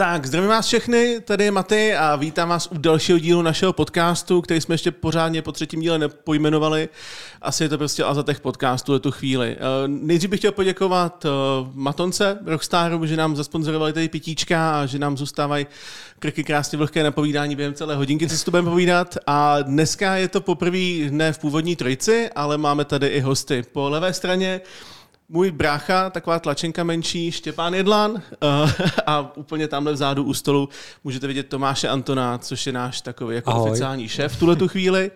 Tak, zdravím vás všechny, tady je Maty a vítám vás u dalšího dílu našeho podcastu, který jsme ještě pořádně po třetím díle nepojmenovali. Asi je to prostě Azatech podcastu tu chvíli. Eh, nejdřív bych chtěl poděkovat eh, Matonce, Rockstaru, že nám zasponzorovali tady pitíčka a že nám zůstávají krky krásně vlhké na povídání během celé hodinky, co si to budeme povídat. A dneska je to poprvé ne v původní trojici, ale máme tady i hosty. Po levé straně můj brácha, taková tlačenka menší, Štěpán Jedlan uh, a úplně tamhle vzadu u stolu můžete vidět Tomáše Antona, což je náš takový jako Ahoj. oficiální šéf v tuhle tu chvíli.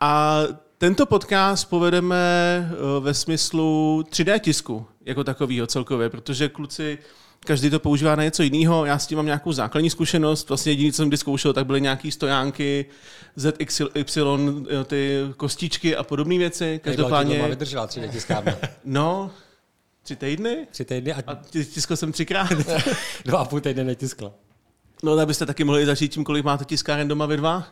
A tento podcast povedeme uh, ve smyslu 3D tisku jako takového celkově, protože kluci každý to používá na něco jiného. Já s tím mám nějakou základní zkušenost. Vlastně jediné, co jsem kdy zkoušel, tak byly nějaké stojánky, ZXY, ty kostičky a podobné věci. Každopádně... Jak vydržela 3D tiskárna? No, Tři týdny? Tři týdny. A, a tiskl jsem třikrát. dva a půl týdne netiskla. No, tak byste taky mohli začít tím, kolik máte tiskáren doma vy dva?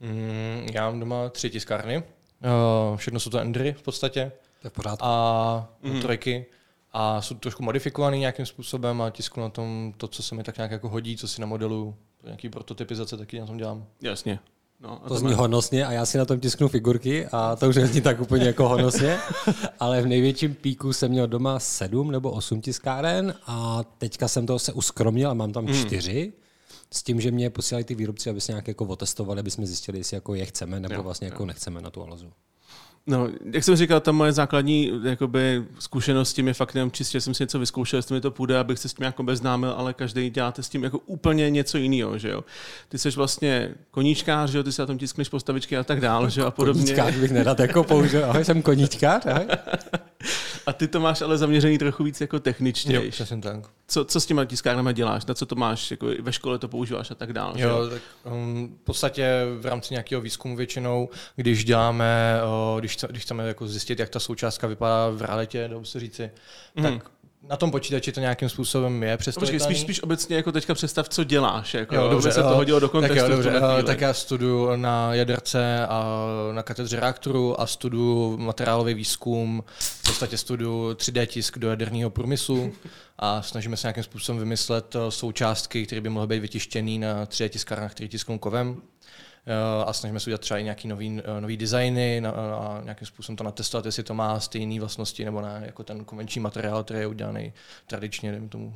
Mm, já mám doma tři tiskárny. Uh, všechno jsou to Endry v podstatě. To je v pořádku. A mm. trojky. A jsou trošku modifikovaný nějakým způsobem a tisku na tom to, co se mi tak nějak jako hodí, co si na modelu, nějaký prototypizace taky na tom dělám. Jasně. No, to zní honosně a já si na tom tisknu figurky a to už není tak úplně jako honosně, ale v největším píku jsem měl doma sedm nebo osm tiskáren a teďka jsem to se uskromnil a mám tam hmm. čtyři. S tím, že mě posílali ty výrobci, aby se nějak jako otestovali, aby jsme zjistili, jestli jako je chceme nebo jo, vlastně jo. jako nechceme na tu alazu. No, jak jsem říkal, ta moje základní jakoby, zkušenost s tím je fakt jenom čistě, jsem si něco vyzkoušel, jestli mi to půjde, abych se s tím jako beznámil, ale každý děláte s tím jako úplně něco jiného, že jo. Ty jsi vlastně koníčkář, že jo, ty se na tom tiskneš postavičky a tak dále, že jo, a podobně. Koníčkář bych nerad jako použil, ahoj, jsem koníčkář, ahoj. A ty to máš ale zaměřený trochu víc jako techničně. Jo, přesně tak. Co, co s těma tiskárnama děláš? Na co to máš? Jako ve škole to používáš a tak dále? Jo, tak um, v podstatě v rámci nějakého výzkumu většinou, když děláme, uh, když, když chceme jako zjistit, jak ta součástka vypadá v realitě, dá se říci, mm. tak na tom počítači to nějakým způsobem je představitelný. No, spíš, spíš obecně jako teďka představ, co děláš, jako, jo, dobře, se to hodilo do kontextu. Tak, jo, dobře, tak já studuju na jaderce a na katedře reaktoru a studuju materiálový výzkum, v podstatě studuju 3D tisk do jaderného průmyslu a snažíme se nějakým způsobem vymyslet eh, součástky, které by mohly být vytištěné na 3D tiskárnách, které tisknou kovem. Eh, a snažíme se udělat třeba i nějaký nový, eh, nový designy a nějakým způsobem to natestovat, jestli to má stejné vlastnosti nebo ne, jako ten konvenční materiál, který je udělaný tradičně, dejme tomu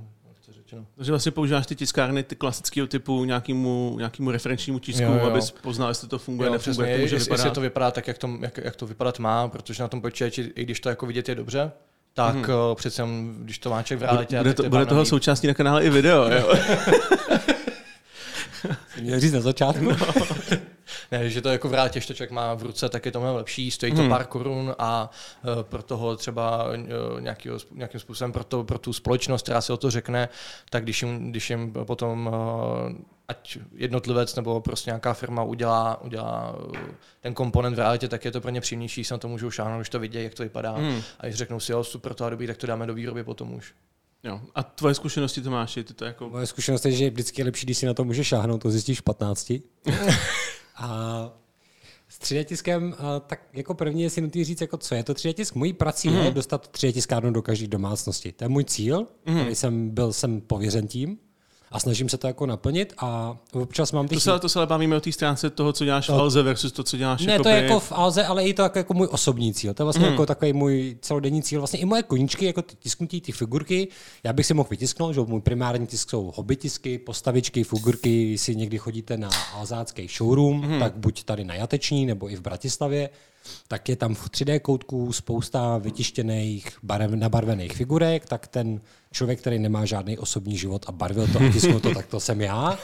řečeno. Takže vlastně používáš ty tiskárny ty klasického typu nějakému, nějakému referenčnímu tisku, jo, jo. abys poznal, jestli to funguje, jo, nefunguje, přesně, jak to může jestli, jestli to vypadá tak, jak to, jak, jak to vypadat má, protože na tom počítači, i když to jako vidět je dobře, tak hmm. přece když to máček v realitě... Bude, to, bude toho součástí na kanále i video, jo? Měl říct na začátku. No. Ne, že to jako v realitě, člověk má v ruce, tak je to mnohem lepší, stojí to hmm. pár korun a uh, pro toho třeba uh, nějaký, nějakým způsobem pro, to, pro tu společnost, která si o to řekne, tak když jim, když jim potom uh, ať jednotlivec nebo prostě nějaká firma udělá, udělá ten komponent v realitě, tak je to pro ně příjemnější, se na to můžou šáhnout, když to vidí, jak to vypadá. Hmm. A když řeknou si, jo, super, to dobrý, tak to dáme do výroby potom už. Jo. A tvoje zkušenosti to máš? Ty to jako... Moje zkušenost je, že vždycky je lepší, když si na to můžeš šáhnout, to zjistíš v 15. a s 3D tiskem, tak jako první je si nutný říct, jako co je to 3D tisk. Mojí prací mm. je dostat 3D tiskárnu do každé domácnosti. To je můj cíl, mm. který jsem byl jsem pověřen tím a snažím se to jako naplnit a občas mám ty... To se, to se ale bavíme o té stránce toho, co děláš to... v Alze versus to, co děláš Ne, jako to je jako v Alze, ale i to jako, jako můj osobní cíl. To je vlastně mm. jako takový můj celodenní cíl. Vlastně i moje koníčky, jako ty tisknutí, ty figurky, já bych si mohl vytisknout, že můj primární tisk jsou hobby tisky, postavičky, figurky, jestli někdy chodíte na alzácký showroom, mm. tak buď tady na Jateční, nebo i v Bratislavě, tak je tam v 3D koutku spousta vytištěných, barev, nabarvených figurek, tak ten člověk, který nemá žádný osobní život a barvil to a to, tak to jsem já.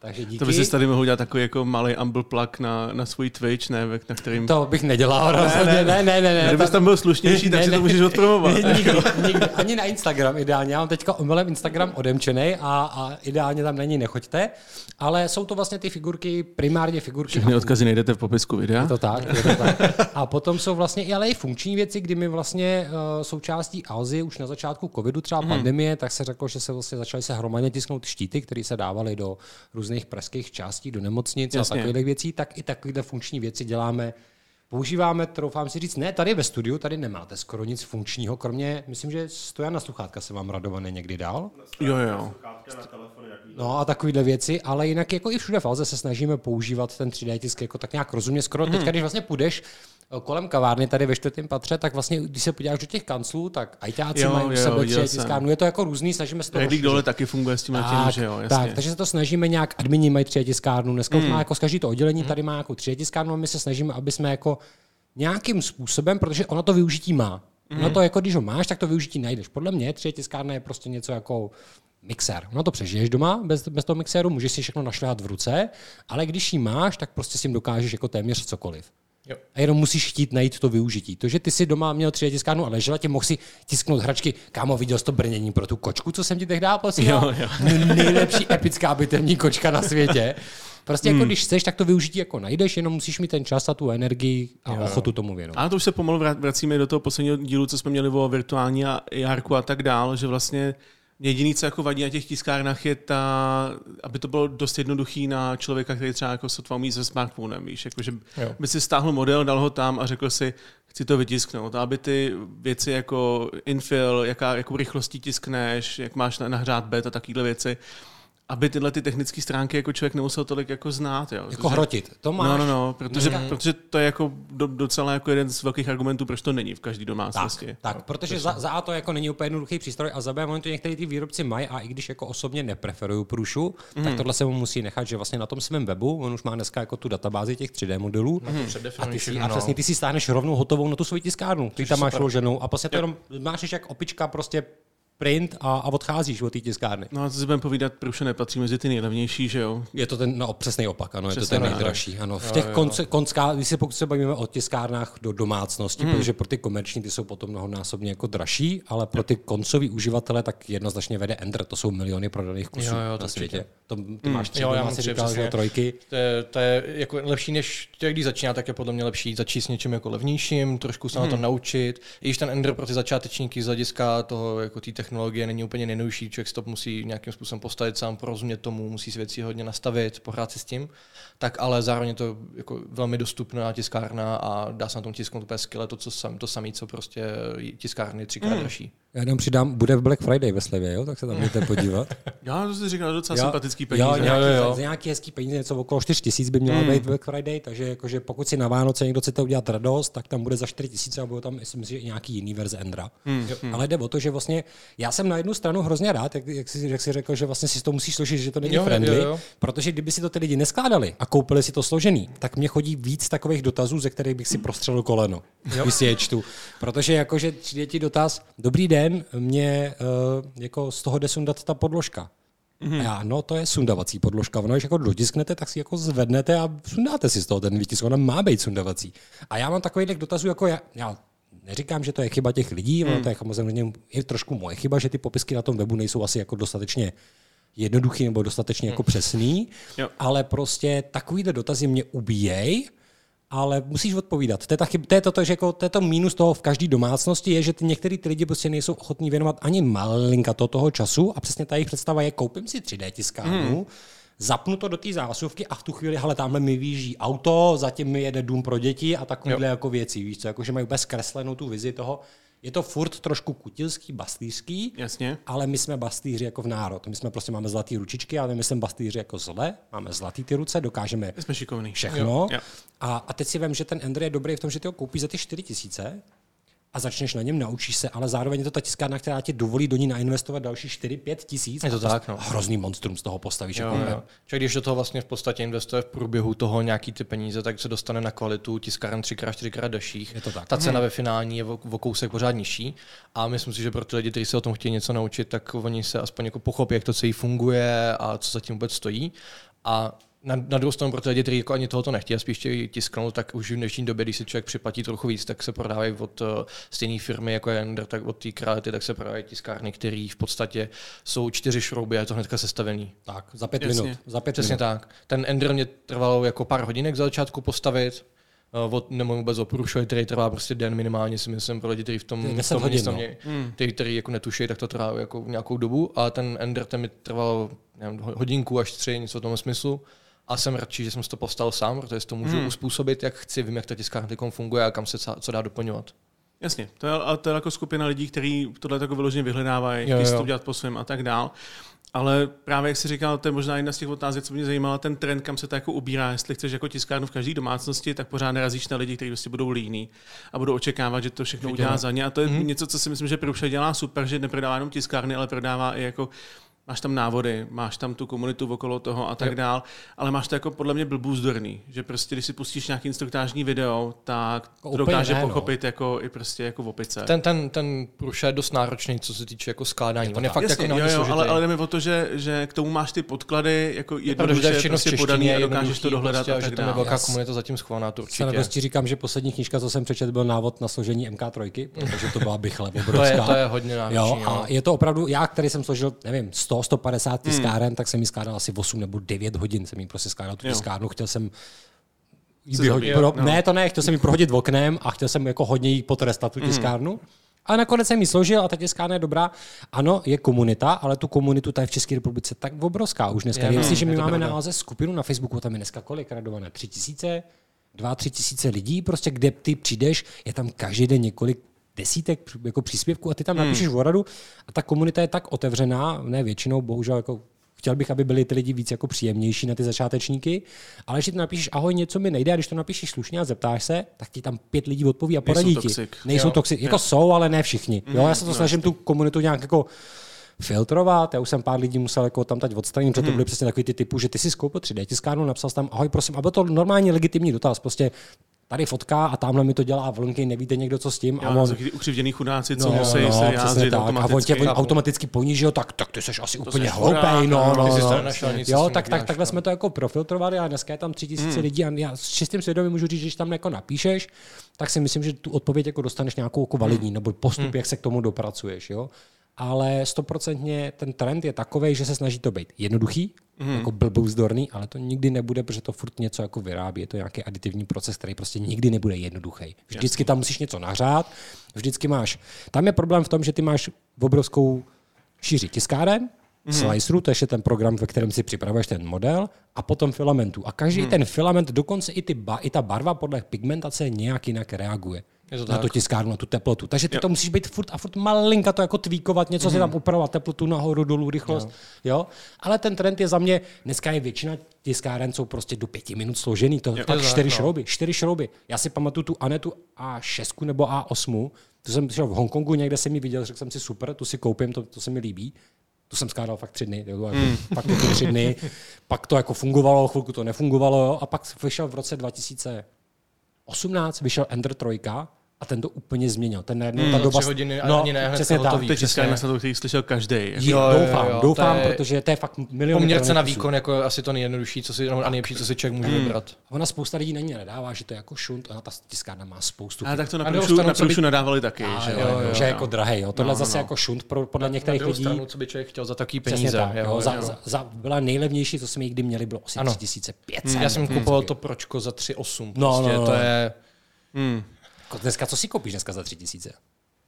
Takže díky. To by si tady mohl udělat takový jako malý umble plug na, na svůj Twitch, ne, na kterým... To bych nedělal rozhodně, ne, ne, ne. ne, ne Kdybys tam byl slušnější, tak ne, si to můžeš odpromovat. Nikdy, nikdy, ani na Instagram ideálně. Já mám teďka omylem Instagram odemčený a, a ideálně tam není nechoďte, ale jsou to vlastně ty figurky, primárně figurky. Všechny odkazy najdete v popisku videa. Je to tak, je to tak. A potom jsou vlastně i ale i funkční věci, kdy my vlastně uh, součástí Alzy už na začátku covidu, třeba mm. pandemie, tak se řeklo, že se vlastně začaly se hromadně tisknout štíty, které se dávaly do různých pražských částí, do nemocnic Jasně. a takových věcí, tak i takovéhle funkční věci děláme Používáme, troufám si říct, ne, tady ve studiu, tady nemáte skoro nic funkčního, kromě, myslím, že stojan na sluchátka se vám radovaný někdy dal. Jo, jo. No a takovéhle věci, ale jinak jako i všude v Alze se snažíme používat ten 3D tisk jako tak nějak rozumně. Skoro hmm. teď, když vlastně půjdeš eh, kolem kavárny tady ve čtvrtém patře, tak vlastně, když se podíváš do těch kanclů, tak ajťáci Jo, mají u sebe viděl 3D jsem. tiskárnu. Je to jako různý, snažíme se to Redlík rozšířit. dole taky funguje s tím tím, že jo, jasně. tak, takže se to snažíme nějak, admini mají 3D tiskárnu, dneska už má jako z každý to oddělení, tady má jako 3D tiskárnu a my se snažíme, aby jsme jako nějakým způsobem, protože ono to využití má. Ono to jako, když ho máš, tak to využití najdeš. Podle mě 3D tiskárna je prostě něco jako mixér. No to přežiješ doma bez, bez toho mixéru, můžeš si všechno našlehat v ruce, ale když ji máš, tak prostě s tím dokážeš jako téměř cokoliv. Jo. A jenom musíš chtít najít to využití. To, že ty si doma měl 3D tiskárnu a ležela tě, mohl si tisknout hračky. Kámo, viděl jsi to brnění pro tu kočku, co jsem ti tehdy posílal? Jo, Nejlepší epická bitevní kočka na světě. Prostě jako když chceš, tak to využití jako najdeš, jenom musíš mít ten čas a tu energii a ochotu tomu věnovat. Ale to už se pomalu vracíme do toho posledního dílu, co jsme měli o virtuální a jarku a tak dál, že vlastně jediný, co jako vadí na těch tiskárnách, je ta, aby to bylo dost jednoduchý na člověka, který třeba jako sotva umí se smartphonem, víš, jako, že Jo. by si stáhl model, dal ho tam a řekl si, chci to vytisknout. A aby ty věci jako infill, jaká, jakou rychlostí tiskneš, jak máš na- nahřát bet a takovéhle věci, aby tyhle ty technické stránky jako člověk nemusel tolik jako znát. Jo. Jako hrotit. To máš. No, no, no, protože, Dneska- protože to je jako do, docela jako jeden z velkých argumentů, proč to není v každé domácnosti. Tak, tak, protože za, za A to jako není úplně jednoduchý přístroj a za B oni to některý ty výrobci mají a i když jako osobně nepreferuju průšu, mm. tak tohle se mu musí nechat, že vlastně na tom svém webu, on už má dneska jako tu databázi těch 3D modelů a Předdefinovaný ty si, a no. přesně ty si stáhneš rovnou hotovou na tu svoji tiskárnu. Ty tam máš vloženou a prostě to jenom máš jak opička prostě print a, a odcházíš od té tiskárny. No a co si budeme povídat, Pruše nepatří mezi ty nejlevnější, že jo? Je to ten no, přesný opak, ano, je to ten nejdražší. Ano. V těch konce, koncká, když se pokud se bavíme o tiskárnách do domácnosti, Hmm. mm. protože pro ty komerční ty jsou potom mnohonásobně jako dražší, ale pro ty koncový uživatele tak jednoznačně vede Ender, to jsou miliony prodaných kusů Jo, jo, to na světě. To, ty máš tři, Jo, já si tři, říkal, že jo, trojky. To je, to je jako lepší, než tě, když začíná, tak je podle mě lepší začít s něčím jako levnějším, trošku se na to naučit. I když ten Ender pro ty začátečníky z hlediska toho, jako té technologie není úplně nejnovější, člověk si to musí nějakým způsobem postavit sám, porozumět tomu, musí si věci hodně nastavit, pohrát si s tím, tak ale zároveň je to jako velmi dostupná tiskárna a dá se na tom tisknout úplně skvěle to, co sam, to samé, co prostě tiskárny třikrát dražší. Já jenom přidám, bude v Black Friday ve slevě, jo? tak se tam můžete podívat. Já to si říkal, docela Jo, sympatický peníze. Jo, nějaký, jo, jo. Za nějaký hezký peníze, něco okolo 4 tisíc by mělo být Black Friday, takže jakože pokud si na Vánoce někdo chcete udělat radost, tak tam bude za 4 tisíce a budou tam, myslím si, že i nějaký jiný verze Endra. Ale jde o to, že vlastně já jsem na jednu stranu hrozně rád, jak, jak, jsi, jak jsi řekl, že vlastně si to musíš složit, že to není Jo, jo, friendly, jo. protože kdyby si to ty lidi neskládali a koupili si to složený, tak mě chodí víc takových dotazů, ze kterých bych si prostřelil koleno, když si je čtu. Protože jakože přijde ti dotaz, dobrý den, mě uh, jako z toho jde sundat ta podložka. Mm-hmm. A já, no to je sundavací podložka. Ono, když jako dotisknete, tak si jako zvednete a sundáte si z toho ten výtisk. Ona má být sundavací. A já mám takový dotazů, jako já, já neříkám, že to je chyba těch lidí, mm. to je samozřejmě je trošku moje chyba, že ty popisky na tom webu nejsou asi jako dostatečně jednoduchý nebo dostatečně jako přesný, Jo. ale prostě takovýhle dotazy mě ubíjej, ale musíš odpovídat. To je, ta chyb, to, je to, to, že jako, to je to mínus toho v každé domácnosti, je, že ty některý ty lidi prostě nejsou ochotní věnovat ani malinka to toho času a přesně ta jejich představa je, koupím si 3D tiskárnu, hmm. Zapnu to do té zásuvky a v tu chvíli, hele, tamhle mi vyjíždí auto, zatím mi jede dům pro děti a takovéhle jako věci, víš co, jako, že mají úplně zkreslenou tu vizi toho. Je to furt trošku kutilský, bastýřský, Jasně. ale my jsme bastýři jako v národ. My jsme prostě máme zlatý ručičky, ale my jsme bastýři jako zle, máme zlatý ty ruce, dokážeme Jsme šikovný. všechno. Jo, jo. A, a teď si vím, že ten Ender je dobrý v tom, že ty ho koupíš za ty 4 tisíce a začneš na něm, naučíš se, ale zároveň je to ta tiskárna, která ti dovolí do ní nainvestovat další 4-5 tisíc. Je to a tak, no. Hrozný monstrum z toho postavíš. Jo, jako jo. Člověk, když do toho vlastně v podstatě investuje v průběhu toho nějaký ty peníze, tak se dostane na kvalitu tiskáren třikrát, čtyřikrát dalších. Je to tak. Ta cena ve finální je o, o kousek pořád nižší a myslím si, že pro ty lidi, kteří se o tom chtějí něco naučit, tak oni se aspoň jako pochopí, jak to celý funguje a co za tím vůbec stojí. A na, na druhou stranu pro ty lidi, kteří jako ani tohoto nechtějí a spíš chtějí tisknout, tak už v dnešní době, když si člověk připlatí trochu víc, tak se prodávají od uh, stejné firmy jako je Ender, tak od té kvality, tak se prodávají tiskárny, které v podstatě jsou čtyři šrouby a je to hnedka sestavený. Tak, za pět Jasně. minut. Za pět Přesně minut. tak. Ten Ender mě trvalo jako pár hodinek za začátku postavit. Uh, Od, nemůžu vůbec o který trvá prostě den minimálně, si myslím, pro lidi, kteří v tom, v 10 tom hodin, no. mě, který, který jako netuší, tak to trvá jako nějakou dobu. A ten Ender ten mi trval nevím, ho- hodinku až tři, něco v tom smyslu. A jsem radši, že jsem si to postavil sám, protože si to můžu hmm. uspůsobit, jak chci, vím, jak ta tiskárna teď funguje a kam se co, co dá doplňovat. Jasně, to je, ale to je jako skupina lidí, kteří tohle jako vyloženě vyhledávají, chtějí si to udělat po svém a tak dál. Ale právě jak jsi říkal, to je možná jedna z těch otázek, co mě zajímala, ten trend, kam se to jako ubírá. Jestli chceš jako tiskárnu v každé domácnosti, tak pořád narazíš na lidi, kteří prostě budou líní a budou očekávat, že to všechno udělá za ně. A to je mm-hmm. něco, co si myslím, že Pruša dělá super, že neprodává jenom tiskárny, ale prodává i jako máš tam návody, máš tam tu komunitu okolo toho a tak dál, ale máš to jako podle mě blbůzdorný, že prostě když si pustíš nějaký instruktážní video, tak to dokáže ne, no. pochopit no. jako i prostě jako v opice. Ten, ten, ten průš je dost náročný, co se týče jako skládání. On je fakt Jasně, jako jo, jo, ale, ale jde mi o to, že, že k tomu máš ty podklady jako jednoduše je prostě podaný a dokážeš to dohledat prostě, a, tak že tam je velká komunita zatím schovaná, to určitě. Já říkám, že poslední knižka, co jsem přečetl, byl návod na složení MK3, protože to byla bychle to, je, to je hodně náročný. Jo, a je to opravdu, já, který jsem složil, nevím, 100, 150 tiskáren, hmm. tak jsem ji skládal asi 8 nebo 9 hodin, jsem jí prostě skládal tu tiskárnu, chtěl jsem vyhodit, pro, no. Ne, to ne, chtěl jsem ji prohodit oknem a chtěl jsem jako hodně jí potrestat tu hmm. tiskárnu. Mm. A nakonec jsem ji složil a ta tiskárna je dobrá. Ano, je komunita, ale tu komunitu tady v České republice tak obrovská už dneska. Myslím, že my máme na název skupinu na Facebooku, tam je dneska kolik radované? Tři tisíce? Dva, tři tisíce lidí, prostě kde ty přijdeš, je tam každý den několik desítek jako příspěvků a ty tam hmm. napíšeš o radu a ta komunita je tak otevřená, ne většinou, bohužel jako chtěl bych, aby byli ty lidi víc jako příjemnější na ty začátečníky, ale když ty napíšeš ahoj, něco mi nejde, a když to napíšeš slušně a zeptáš se, tak ti tam pět lidí odpoví a poradí ti. Nejsou toxic. Jako jsou, ale ne všichni. Mm, jo, já se to no, snažím tu komunitu nějak jako filtrovat. Já už jsem pár lidí musel jako tam teď odstranit, protože to hmm. byly přesně takový ty typů, že ty si skoupil 3D tiskárnu, napsal tam ahoj, prosím, a byl to normálně legitimní dotaz. Prostě tady fotka a tamhle mi to dělá vlnky, nevíte někdo, co s tím. Já, a on, ukřivděný chudáci, co no, musí no, se jádřit automaticky. A on tě on automaticky ponížil, tak, tak ty jsi asi to úplně hloupej. No, no, no, no. Jo, tak, tak, takhle jsme to jako profiltrovali a dneska je tam tři tisíce hmm. lidí a já s čistým svědomím můžu říct, že když tam jako napíšeš, tak si myslím, že tu odpověď jako dostaneš nějakou jako validní, hmm. nebo postup, hmm. jak se k tomu dopracuješ. Jo? Ale stoprocentně ten trend je takový, že se snaží to být jednoduchý, mm. jako blbouzdorný, ale to nikdy nebude, protože to furt něco jako vyrábí. Je to nějaký aditivní proces, který prostě nikdy nebude jednoduchý. Vždycky tam musíš něco nahřát, vždycky máš. Tam je problém v tom, že ty máš obrovskou šíři tiskáren, mm. sliceru, to je ten program, ve kterém si připravuješ ten model, a potom filamentu. A každý mm. ten filament, dokonce i, ty ba, i ta barva podle pigmentace nějak jinak reaguje to na tu tiskárnu, na tu teplotu. Takže ty jo. to musíš být furt a furt malinka to jako tvíkovat, něco mm. si tam upravovat, teplotu nahoru, dolů, rychlost. Jo. jo. Ale ten trend je za mě, dneska je většina tiskáren jsou prostě do pěti minut složený, to jo, tak čtyři no. šrouby, čtyři šrouby. Já si pamatuju tu Anetu A6 nebo A8, to jsem šel v Hongkongu, někde jsem ji viděl, řekl jsem si super, tu si koupím, to, to se mi líbí. To jsem skládal fakt tři dny, jo, mm. fakt jako tři dny. Pak to jako fungovalo, chvilku to nefungovalo, jo, a pak vyšel v roce 2018 vyšel Ender 3, a ten to úplně změnil. Ten najednou hmm, ta doba... Tři hodiny no, ani ne, přesně tak. To je česká na který slyšel každý. Jo, jo, doufám, jo, jo, doufám, je, protože to je fakt milion. Poměr na výkon jako asi to nejjednodušší, co si, a nejlepší, co si člověk může hmm. vybrat. Ona spousta lidí na ní nedává, že to je jako šunt, ona ta tiskárna má spoustu. A tak to na průšu, na průšu nadávali taky. A, že, jo, jo, že je jako drahý. Jo. Tohle no, zase no. jako šunt pro, podle některých lidí. Stranu, co by člověk chtěl za takový peníze. Za, byla nejlevnější, co jsme kdy měli, bylo asi 3500. Já jsem kupoval to pročko za 3,8. No, no, to je... Jako dneska co si koupíš dneska za tři tisíce?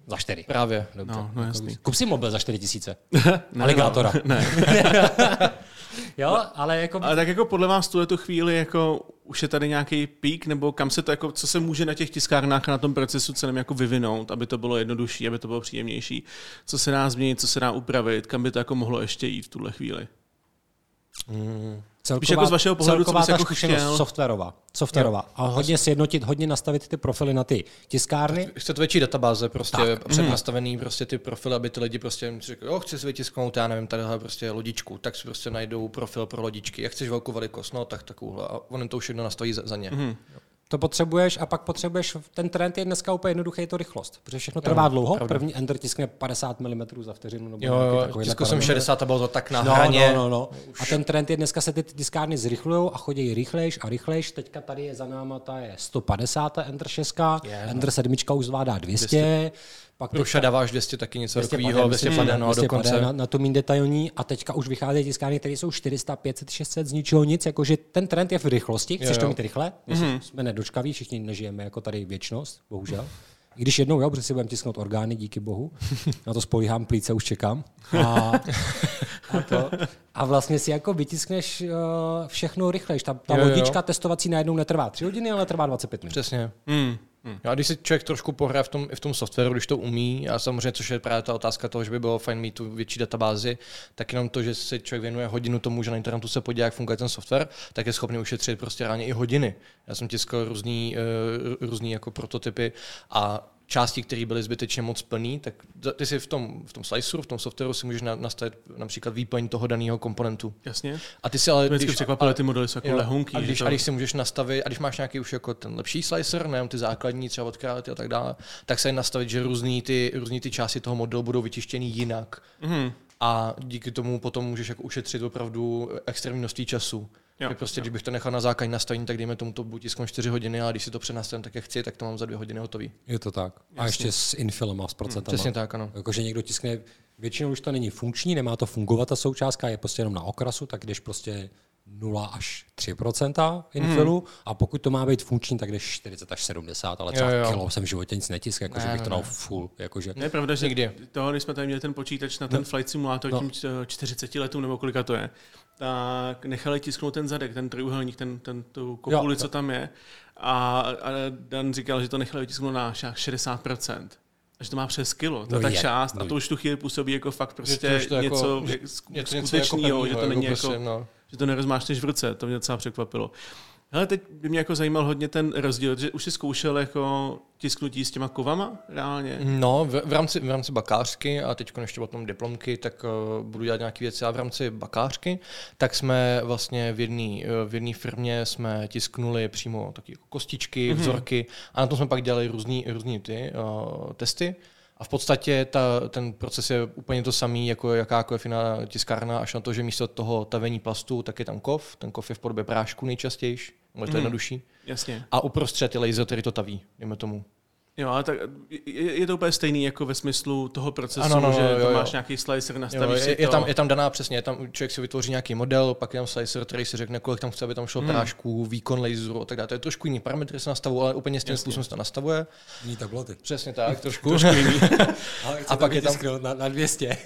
Za čtyři. Právě. Dobře. No, no jasný. Kup si mobil za čtyři tisíce. Aligátora. No, ne. jo, ale jako... Ale tak jako podle vás tu tu chvíli jako už je tady nějaký pík, nebo kam se to jako, co se může na těch tiskárnách a na tom procesu celém jako vyvinout, aby to bylo jednodušší, aby to bylo příjemnější, co se dá změnit, co se dá upravit, kam by to jako mohlo ještě jít v tuhle chvíli. Mm. Celková, Spíš jako z vašeho pohledu, co bys jako chtěl? softwarová. softwarová. A hodně sjednotit, hodně nastavit ty profily na ty tiskárny. Chce to větší databáze, prostě tak. přednastavený prostě ty profily, aby ty lidi prostě řekli, jo, chci si vytisknout, já nevím, tadyhle prostě lodičku, tak si prostě najdou profil pro lodičky. Jak chceš velkou velikost, no tak takovouhle. A on to všechno nastaví za, za ně. Mm. To potřebuješ a pak potřebuješ, ten trend je dneska úplně jednoduchý, je to rychlost, protože všechno trvá jo, dlouho. Pravda. První Ender tiskne 50 mm za vteřinu. Nebo jo, jo, tiskl jsem 60 a bylo to tak na no, hraně. No, no, no. A ten trend je, dneska se ty tiskárny zrychlují a chodí rychlejš a rychlejš. Teďka tady je za náma, ta je 150 Ender 6, yeah. Ender 7 už zvládá 200. 200. Pak Ruša dává až 200 taky něco takového, 200 pade, no, 200 dokonce. Na, na tom detailní a teďka už vycházejí tiskárny, které jsou 400, 500, 600 z ničeho nic, jakože ten trend je v rychlosti, chceš jo, jo. to mít rychle, mm-hmm. jsme nedočkaví, všichni nežijeme jako tady věčnost, bohužel. I když jednou, jo, protože si budeme tisknout orgány, díky bohu. Na to spolíhám, plíce už čekám. A, a, to, a vlastně si jako vytiskneš uh, všechno rychlejš. Ta, ta Jo, jo. lodička testovací najednou netrvá 3 hodiny, ale trvá 25 minut. Přesně. Hmm. A když si člověk trošku pohraje v tom, v tom softwaru, když to umí, a samozřejmě, což je právě ta otázka toho, že by bylo fajn mít tu větší databázi, tak jenom to, že si člověk věnuje hodinu tomu, že na internetu se podívá, jak funguje ten software, tak je schopný ušetřit prostě reálně i hodiny. Já jsem tiskal různý, uh, různý jako prototypy a části, které byly zbytečně moc plný, tak ty si v tom, v tom sliceru, v tom softwaru si můžeš na, nastavit například výplň toho daného komponentu. Jasně. A ty si ale... Vždycky když- překvapily, ale- ty modely jsou jako Jo. lehonký. A když, to- a když si můžeš nastavit, a když máš nějaký už jako ten lepší slicer, nejenom ty základní, třeba od a tak dále, tak se nastavit, že různý ty, různý ty části toho modelu budou vytištěny jinak. Mhm. A díky tomu potom můžeš jako ušetřit opravdu extrémní množství času. Jo, prostě, jo. když bych to nechal na základní nastavení, tak dejme tomu to buď tisknu 4 hodiny, a když si to přenastavím tak, jak chci, tak to mám za dvě hodiny hotový. Je to tak. A ještě s infilem a s procentama. Přesně tak, ano. Jakože někdo tiskne, většinou už to není funkční, nemá to fungovat ta součástka, je prostě jenom na okrasu, tak jdeš prostě 0 až 3 infilu Mhm. a pokud to má být funkční, tak jdeš 40 až 70, ale třeba Jo, jo. kilo jsem v životě nic netisk, jakože Ne, bych to dal full. Jakože, Ne, pravda, že Nikdy. toho, když jsme tady měli ten počítač na ten flight simulator No. tím eh, 40 letům, nebo kolika to je, tak nechali tisknout ten zadek, ten trojuhelník, ten, ten, tu kopuli, Jo, co tam je. A, a Dan říkal, že to nechali tisknout na šák 60%. A že to má přes kilo, to No tak je, část no a to už tu chvíli působí jako fakt prostě to to jako- něco, že- jak sk- něco- něco skutečného, jako že to není jako jako, prostě, no. Že to nerozmášneš v ruce, to mě docela překvapilo. Hele, teď by mě jako zajímal hodně ten rozdíl, že už jsi zkoušel jako tisknutí s těma kovama reálně? No, v, v, rámci, v rámci bakářky a teď ještě potom diplomky, tak uh, budu dělat nějaké věci. A v rámci bakářky, tak jsme vlastně v jedné v jedné firmě jsme tisknuli přímo taky jako kostičky, mm-hmm. vzorky a na tom jsme pak dělali různý, různý ty uh, testy. A v podstatě ta, ten proces je úplně to samý, jako jakákoliv jiná tiskárna, až na to, že místo toho tavení plastu, tak je tam kov. Ten kov je v podobě prášku nejčastěji, je to Mhm. jednodušší. Jasně. A uprostřed je laser, který to taví, dejme tomu. Jo, ale tak je, je to úplně stejný jako ve smyslu toho procesu, Ano, no, že jo, tam jo. máš nějaký slicer, Jo, nastavíš si je, to. je, tam, je tam daná přesně, je tam, člověk si vytvoří nějaký model, pak je tam slicer, který si řekne, kolik tam chce, aby tam šlo Hmm. prášku, výkon laseru a tak dále. To je trošku jiný parametry se nastavují, ale úplně stejným způsobem se to nastavuje. Ní tabloty. Přesně tak, trošku. Trošku jiný. A pak je tam- na, na 200.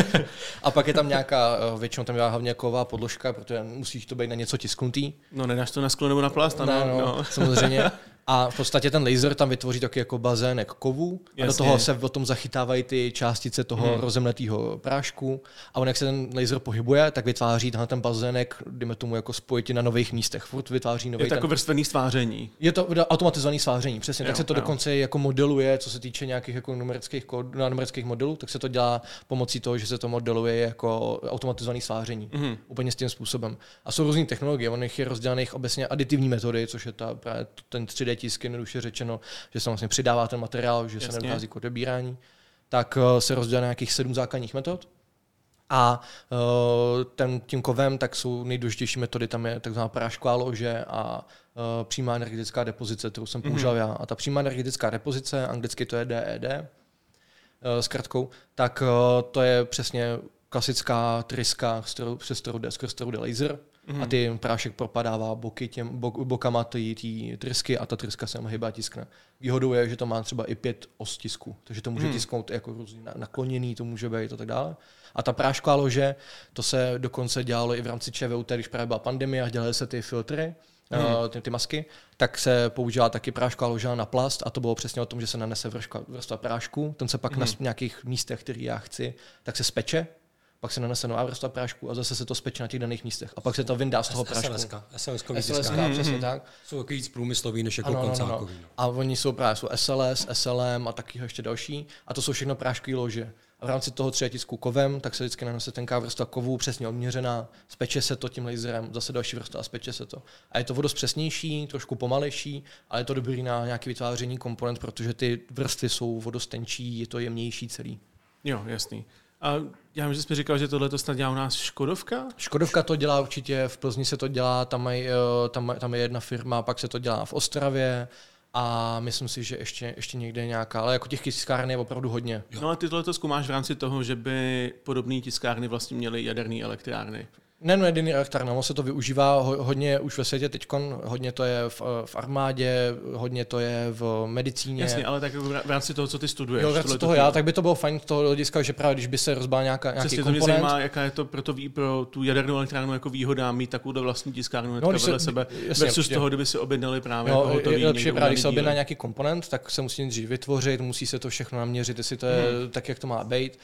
a pak je tam nějaká, eh, většinou tam je hlavně ková podložka, protože musíš to být na něco tisknutý. No nedáš to na sklo nebo na plast, ano. No, no, no. samozřejmě. A v podstatě ten laser tam vytvoří taky jako bazének kovů a do toho se potom zachytávají ty částice toho hmm. rozemletého prášku a on jak se ten laser pohybuje, tak vytváří tenhle ten bazének, dejme tomu jako spojiti na nových místech. Furt vytváří nový Je to ten... jako vrstvený stváření. Je to automatizované sváření, přesně. Jo, tak se to jo. dokonce jako modeluje, co se týče nějakých jako numerických, kód, numerických modelů, tak se to dělá pomocí toho, že se to modeluje jako automatizované sváření. Mhm. Úplně s tím způsobem. A jsou různé technologie, on je rozdělených obecně aditivní metody, což je ta, právě ten 3D tisk, jednoduše řečeno, že se vlastně přidává ten materiál, že Jasně. se nedochází k odebírání. Tak eh, se rozdělá na nějakých sedm základních metod. A uh, ten, tím kovem tak jsou nejdůležitější metody, tam je takzvaná prášková lože a uh, přímá energetická depozice, kterou jsem používal já. A ta přímá energetická depozice, anglicky to je DED, uh, s kratkou, tak to je přesně klasická tryska, přes kterou jde, skrz kterou jde laser. A ty prášek propadává boky těm, bok, bokama té trysky a ta tryska se hýbe a tiskne. Výhodou je, že to má třeba i pět os tisku, takže to může Hmm. tisknout jako různě na- nakloněný, to může být a tak dále. A ta prášková lože, to se dokonce dělalo i v rámci ČVUT, když právě byla pandemie a dělaly se ty filtry, Hmm. uh, ty, ty masky, tak se používá taky prášková loža na plast a to bylo přesně o tom, že se nanese vrška, vrstva prášku, ten se pak Hmm. na nějakých místech, který já chci, tak se speče, pak se nanese nová vrstva prášku a zase se to speče na těch daných místech. A pak se to vyndá z toho prášku. SLSka. SLSkový SLS, tiskárny. přesně tak. Jsou takový víc průmyslový než jako Ano, koncákový. ano. no. A oni jsou právě jsou SLS, SLM a taky ještě další. A to jsou všechno práškové lože. A v rámci toho třeba tisku kovem, tak se vždycky nanese tenká vrstva kovů, přesně odměřená, speče se to tím laserem, zase další vrstva a speče se to. A je to vodost přesnější, trošku pomalejší, ale je to dobrý na nějaké vytváření komponent, protože ty vrstvy jsou vodost tenčí, je to jemnější celý. Jo, jasný. A já vím, že jsi mi říkal, že tohle to snad dělá u nás Škodovka? Škodovka to dělá určitě, v Plzni se to dělá, tam, mají, eh, tam, tam je jedna firma, pak se to dělá v Ostravě a myslím si, že ještě, ještě někde nějaká, ale jako těch tiskárny je opravdu hodně. Jo. No ale ty tohle to zkoumáš v rámci toho, že by podobné tiskárny vlastně měly jaderné elektrárny. Ne, no jediný elektrárna, ono se to využívá ho, hodně už ve světě teď, hodně to je v, v armádě, hodně to je v medicíně. Jasně, ale tak v rámci toho, co ty studuješ. Jo, v rámci toho já, tak by to bylo fajn z toho hlediska, že právě když by se rozbál nějaká, nějaký Přesně, komponent. to mě zajímá, jaká je to pro, to, pro tu jadernou elektrárnu jako výhoda mít takovou vlastní tiskárnu no, vedle se, sebe, jasně, versus toho, kdyby si objednali právě no, hotový. Je lepší právě, když se objedná nějaký komponent, tak se musí dřív vytvořit, musí se to všechno naměřit, jestli to je hmm. tak, jak to má být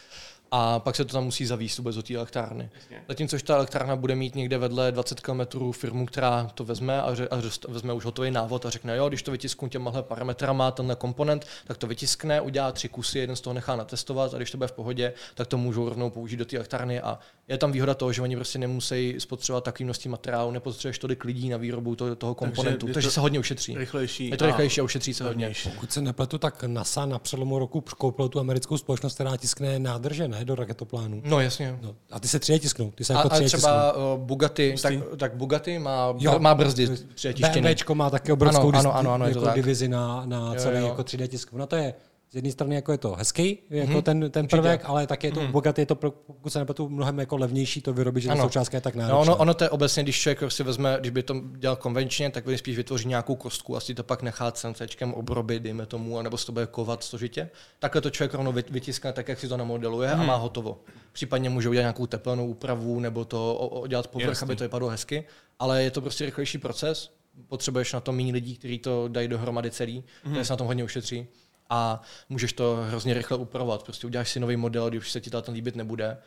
a pak se to tam musí zavíst vůbec do té elektrárny. Zatímco ta elektrárna bude mít někde vedle 20 km firmu, která to vezme a, ře, a vezme už hotový návod a řekne, jo, když to vytisknu těmahle parametrama, tenhle komponent, tak to vytiskne, udělá tři kusy, jeden z toho nechá natestovat a když to bude v pohodě, tak to můžou rovnou použít do té elektrárny a je tam výhoda toho, že oni prostě nemusí spotřebovat takové množství materiálu, nepotřebuješ tolik lidí na výrobu toho, toho komponentu, takže, takže se hodně ušetří. Rychlejší. Je to rychlejší a ušetří se hodně. Pokud se nepletu, tak NASA na přelomu roku koupil tu americkou společnost, která tiskne nádrže, ne, do raketoplánu. No jasně. No, a ty se 3 tisknou. Ty se a, jako a třeba uh, Bugatti, tak, tak, Bugatti má, jo, má brzdy BMWčko má taky obrovskou ano, ano, ano, ano, jako divizi na, na celý jo, jo. jako 3D tisk. No to je z jedné strany jako je to hezký, jako hmm, ten, ten prvek, ale tak je to hmm. bogatý, je to, pokud se nepletu, mnohem jako levnější to vyrobit, že ta součástka je tak náročná. No, ono, ono to je obecně, když člověk si vezme, když by to dělal konvenčně, tak by spíš vytvoří nějakou kostku, asi to pak nechá CNCčkem obrobit, dejme tomu, nebo se to bude kovat složitě. Takhle to člověk rovnou vytiskne tak, jak si to namodeluje hmm. a má hotovo. Případně může udělat nějakou tepelnou úpravu nebo to udělat povrch, aby to vypadalo hezky, ale je to prostě rychlejší proces. Potřebuješ na to méně lidí, kteří to dají dohromady celý, hmm. se na tom hodně ušetří a můžeš to hrozně rychle upravovat. Prostě uděláš si nový model, když se ti ten líbit nebude.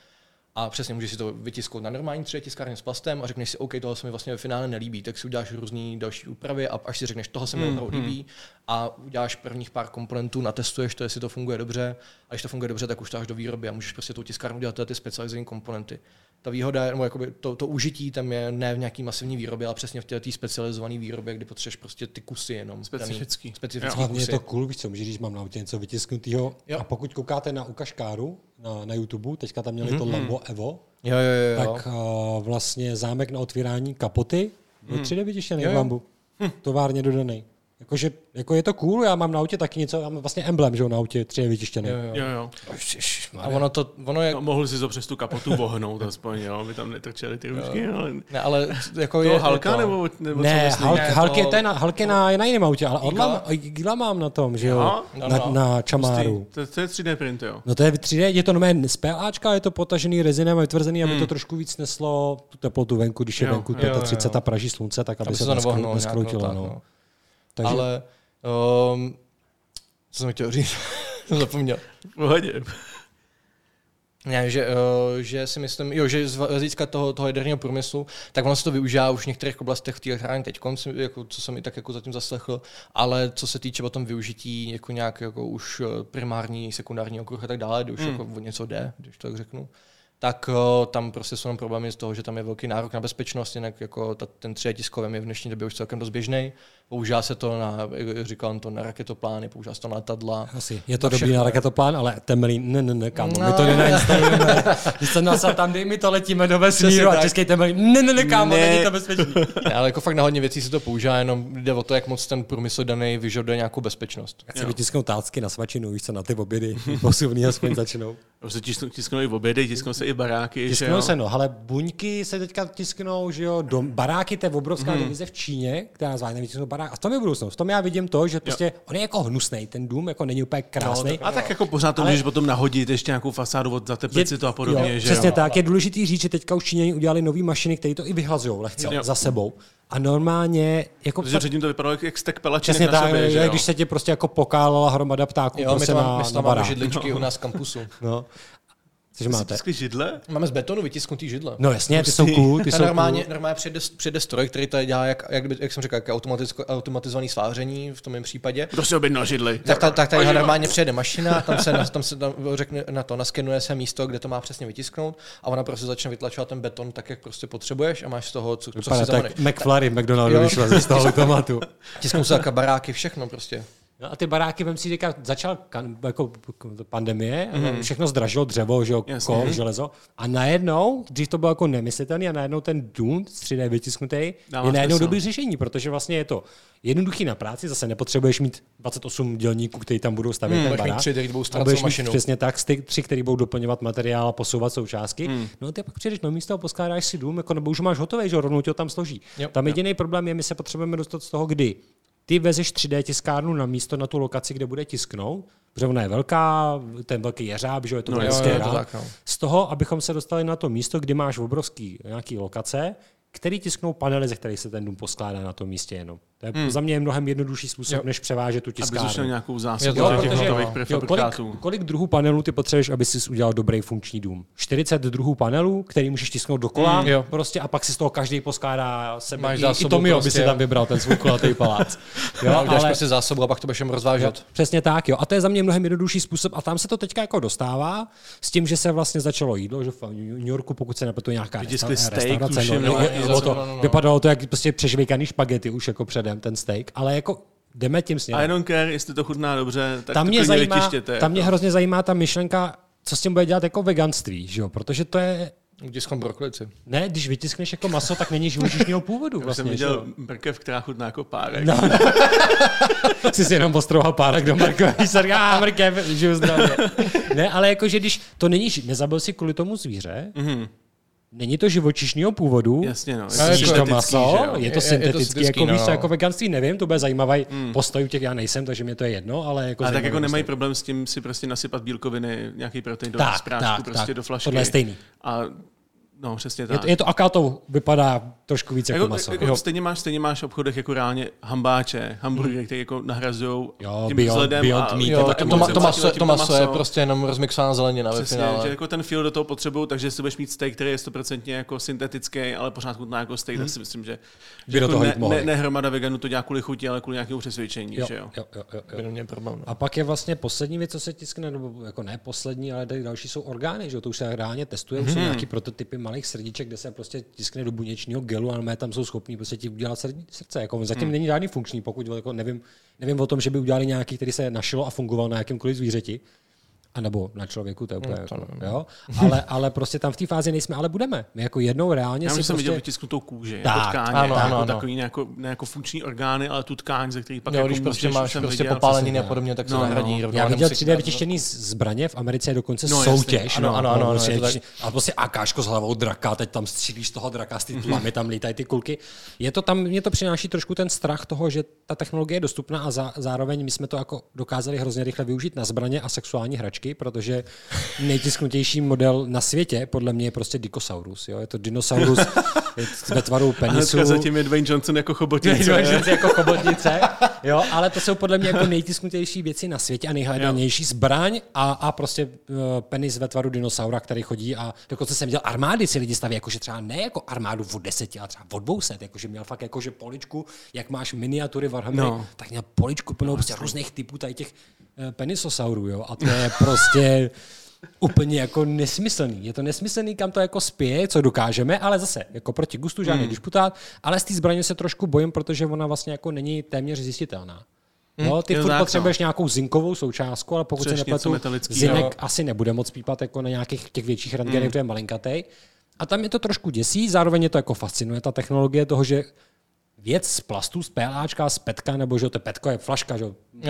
A přesně můžeš si to vytisknout na normální 3 tiskárně s plastem a řekneš si, OK, tohle se mi vlastně ve finále nelíbí, tak si uděláš různé další úpravy a až si řekneš, toho se mi mm, opravdu mm. líbí a uděláš prvních pár komponentů, natestuješ to, jestli to funguje dobře a když to funguje dobře, tak už to až do výroby a můžeš prostě tou tiskárnu dělat ty specializované komponenty ta výhoda, nebo jakoby to, to užití tam je ne v nějaký masivní výrobě, ale přesně v té specializované výrobě, kdy potřebuješ prostě ty kusy jenom. Specifický. specifický Hlavně je to cool, víš co, můžeš, když mám na autě něco vytisknutého. A pokud koukáte na ukažkáru na, na YouTube, teďka tam měli mm-hmm. to mhm. Lambo Evo, jo, jo, jo, tak uh, vlastně zámek na otvírání kapoty, mm. 3D vytištěný v Lambu, hm. továrně dodaný. Jakože, jako je to cool, já mám na autě taky něco, já mám vlastně emblem, že jo, na autě, tři je vytištěný. Jo, jo. jo, A ono to, ono je... No, mohl si to přes tu kapotu vohnout aspoň, jo, by tam netrčeli ty ručky, ale... Ne, ale jako je... Halka, to... nebo, nebo ne, Hulk, ne, Hulk to... je, ten, Hulk je na, na jiném autě, ale Gila? Gila mám na tom, že jo, no, na, no. na Čamáru. To, to, je 3D print, jo. No to je 3D, je to nové z PLAčka, je to potažený rezinem a vytvrzený, aby hmm. to trošku víc neslo tu teplotu venku, když je venku 35 a praží slunce, tak aby se to neskroutilo. No. Takže, ale Um, co jsem chtěl říct? jsem zapomněl. Pohodě. Ne, že, uh, že si myslím, jo, že z hlediska toho, toho jaderného průmyslu, tak ono se to využívá už v některých oblastech v té teď, jako, co jsem i tak jako zatím zaslechl, ale co se týče potom využití jako nějak jako už eh, primární, sekundární okruh a tak dále, kdy už hmm. jako o něco jde, když to tak řeknu, tak uh, tam prostě jsou problémy z toho, že tam je velký nárok na bezpečnost, jinak jako ta, ten 3 tiskový je v dnešní době už celkem dost běžný. Používá se to na, jak říkal to, na raketoplány, používá se to na letadla. Asi, je to dobrý na raketoplán, ale temelí, ne, ne, ne, kámo, no. my to nenainstalujeme. Když jsem nasal tam, dej mi to, letíme do vesmíru a český temelí, ne, ne, ne, kámo, ne. není to bezpečný. ne, ale jako fakt na hodně věcí se to používá, jenom jde o to, jak moc ten průmysl daný vyžaduje nějakou bezpečnost. Jak si vytisknou tácky na svačinu, víš co, na ty obědy, posuvný aspoň začnou. Už se tisknou, tisknou i obědy, tisknou se i baráky. Tisknou se, no, ale buňky se teďka tisknou, že jo, dom, baráky, to je obrovská mm. divize v Číně, která zvlášť nevytisknou barák. A v tom je budoucnost. V tom já vidím to, že prostě jo. on je jako hnusný, ten dům jako není úplně krásný. No, a tak jako pořád to ale... můžeš potom nahodit ještě nějakou fasádu od zateplit to a podobně. Jo, že přesně jo. tak. Je důležitý říct, že teďka už Číňani udělali nové mašiny, které to i vyhlazují lehce jo. za sebou. A normálně... Jako Protože předtím to vypadalo jak, jak stek Přesně na tak, sobě, že jo? když se ti prostě jako pokálala hromada ptáků jo, prostě my to, na, my to na máme židličky no. u nás kampusu. No. Cože máte? židle? Máme z betonu vytisknutý židle. No jasně, ty jsou cool. Ty jsou normálně, cool. normálně přijde, přijde stroj, který to dělá, jak, jak, jak jsem říkal, jak automatizovaný sváření v tom mém případě. Kdo si objednal židli? Tak, ta, tak tady normálně přijede mašina, tam se, tam se tam řekne na to, naskenuje se místo, kde to má přesně vytisknout a ona prostě začne vytlačovat ten beton tak, jak prostě potřebuješ a máš z toho, co, co si tak McFlurry v McDonaldu vyšla z toho automatu. Tisknou se baráky, všechno prostě. No a ty baráky, vem si říká, začal kan, jako pandemie, mm-hmm. všechno zdražilo dřevo, že jo, kov, železo. A najednou, když to bylo jako nemyslitelný, a najednou ten Dune 3D vytisknutý je najednou dobrý řešení, protože vlastně je to jednoduchý na práci, zase nepotřebuješ mít 28 dělníků, kteří tam budou stavět hmm, ten barák. Tři, budou a budeš mít přesně tak, tři, který budou doplňovat materiál a posouvat součástky. Hmm. No ty pak přijdeš na místo a poskládáš si dům, jako nebo už máš hotový, že rovnou tě ho tam složí. Jo, tam jediný problém je, my se potřebujeme dostat z toho, kdy ty vezeš 3D tiskárnu na místo na tu lokaci, kde bude tisknout, protože ona je velká, ten velký jeřáb, že je to no, jo, jo, to tak, no. Z toho, abychom se dostali na to místo, kdy máš obrovský nějaký lokace, který tisknou panely, ze kterých se ten dům poskládá na tom místě jenom. To je hmm. za mě je mnohem jednodušší způsob, jo. než převážet tu tiskárnu. Aby nějakou zásobu jo, jo, kolik, kolik druhů panelů ty potřebuješ, aby si udělal dobrý funkční dům? 40 druhů panelů, který můžeš tisknout dokola, hmm. prostě a pak si z toho každý poskládá sebe. Máš I, i Tomio prostě, by si tam vybral ten svůj kulatý palác. jo, no, ale prostě zásobu a pak to budeš rozvážet. Jo, přesně tak, jo. A to je za mě mnohem jednodušší způsob a tam se to teďka jako dostává s tím, že se vlastně začalo jídlo, že v New Yorku, pokud se nepletu nějaká restaurace, vypadalo to jak prostě přežvejkaný špagety už jako předem, ten steak, ale jako jdeme tím směrem. I don't care, jestli to chutná dobře, tak tam to mě zajímá, vytištěte. Tam mě jako. hrozně zajímá ta myšlenka, co s tím bude dělat jako veganství, že jo? protože to je Utiskám brokolici. Ne, když vytiskneš jako maso, tak není živočišního původu. Vlastně, jsem viděl že? mrkev, která chutná jako párek. No. Jsi si jenom postrouhal párek do mrkve, jsem a mrkev, žiju zdravě. ne, ale jakože když to není, nezabil si kvůli tomu zvíře, mm-hmm. Není to živočišního původu, Jasně, no. Je to, to maso, je to syntetický, je, je to jako víš, no. jako veganství nevím, to bude zajímavý hmm. postoj těch já nejsem, takže mě to je jedno, ale jako A tak jako nemají problém s tím si prostě nasypat bílkoviny, nějaký protein do tak, tak, prostě tak, do flašky. Tohle je stejný. A No, přesně tak. Je to, je to aká to vypadá trošku víc jako, jako maso. Jako, stejně, máš, stejně máš v obchodech jako reálně hambáče, hamburgery, hmm. které jako nahrazují tím beyond, vzhledem. Beyond a, meat, jo, to, to, to, to, maso, to maso je prostě jenom rozmixovaná zelenina Přesně, že jako ten feel do toho potřebují, takže si budeš mít steak, který je 100% jako syntetický, ale pořád chutná jako steak, hmm. tak si myslím, že, že jako toho ne, ne, ne, hromada veganů to dělá kvůli chuti, ale kvůli nějakému přesvědčení. Jo, že jo? Jo, jo, jo, jo. Problém, no. A pak je vlastně poslední věc, co se tiskne, nebo jako ne poslední, ale další jsou orgány, že to už se reálně testuje, jsou nějaký prototypy malých srdíček, kde se prostě tiskne do buněčního gelu, ale mé tam jsou schopní prostě ti udělat srdce. Jako zatím hmm. není žádný funkční, pokud jako nevím, nevím o tom, že by udělali nějaký, který se našilo a fungoval na jakémkoliv zvířeti. A nebo na člověku, to je úplně, no, to jako, jo? Ale, ale prostě tam v té fázi nejsme, ale budeme. My jako jednou reálně Já si jsem prostě... viděl vytisknutou kůži, tak, jako tkáně, ano, ano, jako takový ne jako, ne jako funkční orgány, ale tu tkáň, ze který pak jo, jako když prostě máš prostě popálení a podobně, tak se no, nahradí. No. Já viděl 3D vytištěný zbraně, v Americe je dokonce no, soutěž. Ano, ano, ano, ano, prostě, a prostě akáško s hlavou draka, teď tam střílíš z toho draka, z ty tlamy tam lítají ty kulky. Je to tam, mě to přináší trošku ten strach toho, že ta technologie je dostupná a zároveň my jsme to jako dokázali hrozně rychle využít na zbraně a sexuální hračky, protože nejtisknutější model na světě, podle mě je prostě Dikosaurus. Jo? Je to dinosaurus ve tvaru penisu. A zatím je Dwayne Johnson jako chobotnice. Dwayne Johnson jako chobotnice, jo? ale to jsou podle mě jako nejtisknutější věci na světě a nejhledanější zbraň a, a prostě uh, penis ve tvaru dinosaura, který chodí a dokonce jsem viděl armády si lidi staví, jakože třeba ne jako armádu od deseti, ale třeba od dvouset, jakože měl fakt jakože poličku, jak máš miniatury Warhammery, no. tak měl poličku plnou prostě různých typů tady těch penisosaurů, jo, a to je prostě úplně jako nesmyslný. Je to nesmyslný, kam to jako spěje, co dokážeme, ale zase jako proti gustu žádný mm. disputát, ale z té zbraně se trošku bojím, protože ona vlastně jako není téměř zjistitelná. No, ty furt tak, potřebuješ no. nějakou zinkovou součástku, ale pokud Přeš se nepletu, zinek jo. asi nebude moc pípat jako na nějakých těch větších rentgenech, mm. protože je malinkatej. A tam je to trošku děsí, zároveň je to jako fascinuje ta technologie toho, že věc z plastu, z PLAčka, z petka, nebo že to petko je flaška, že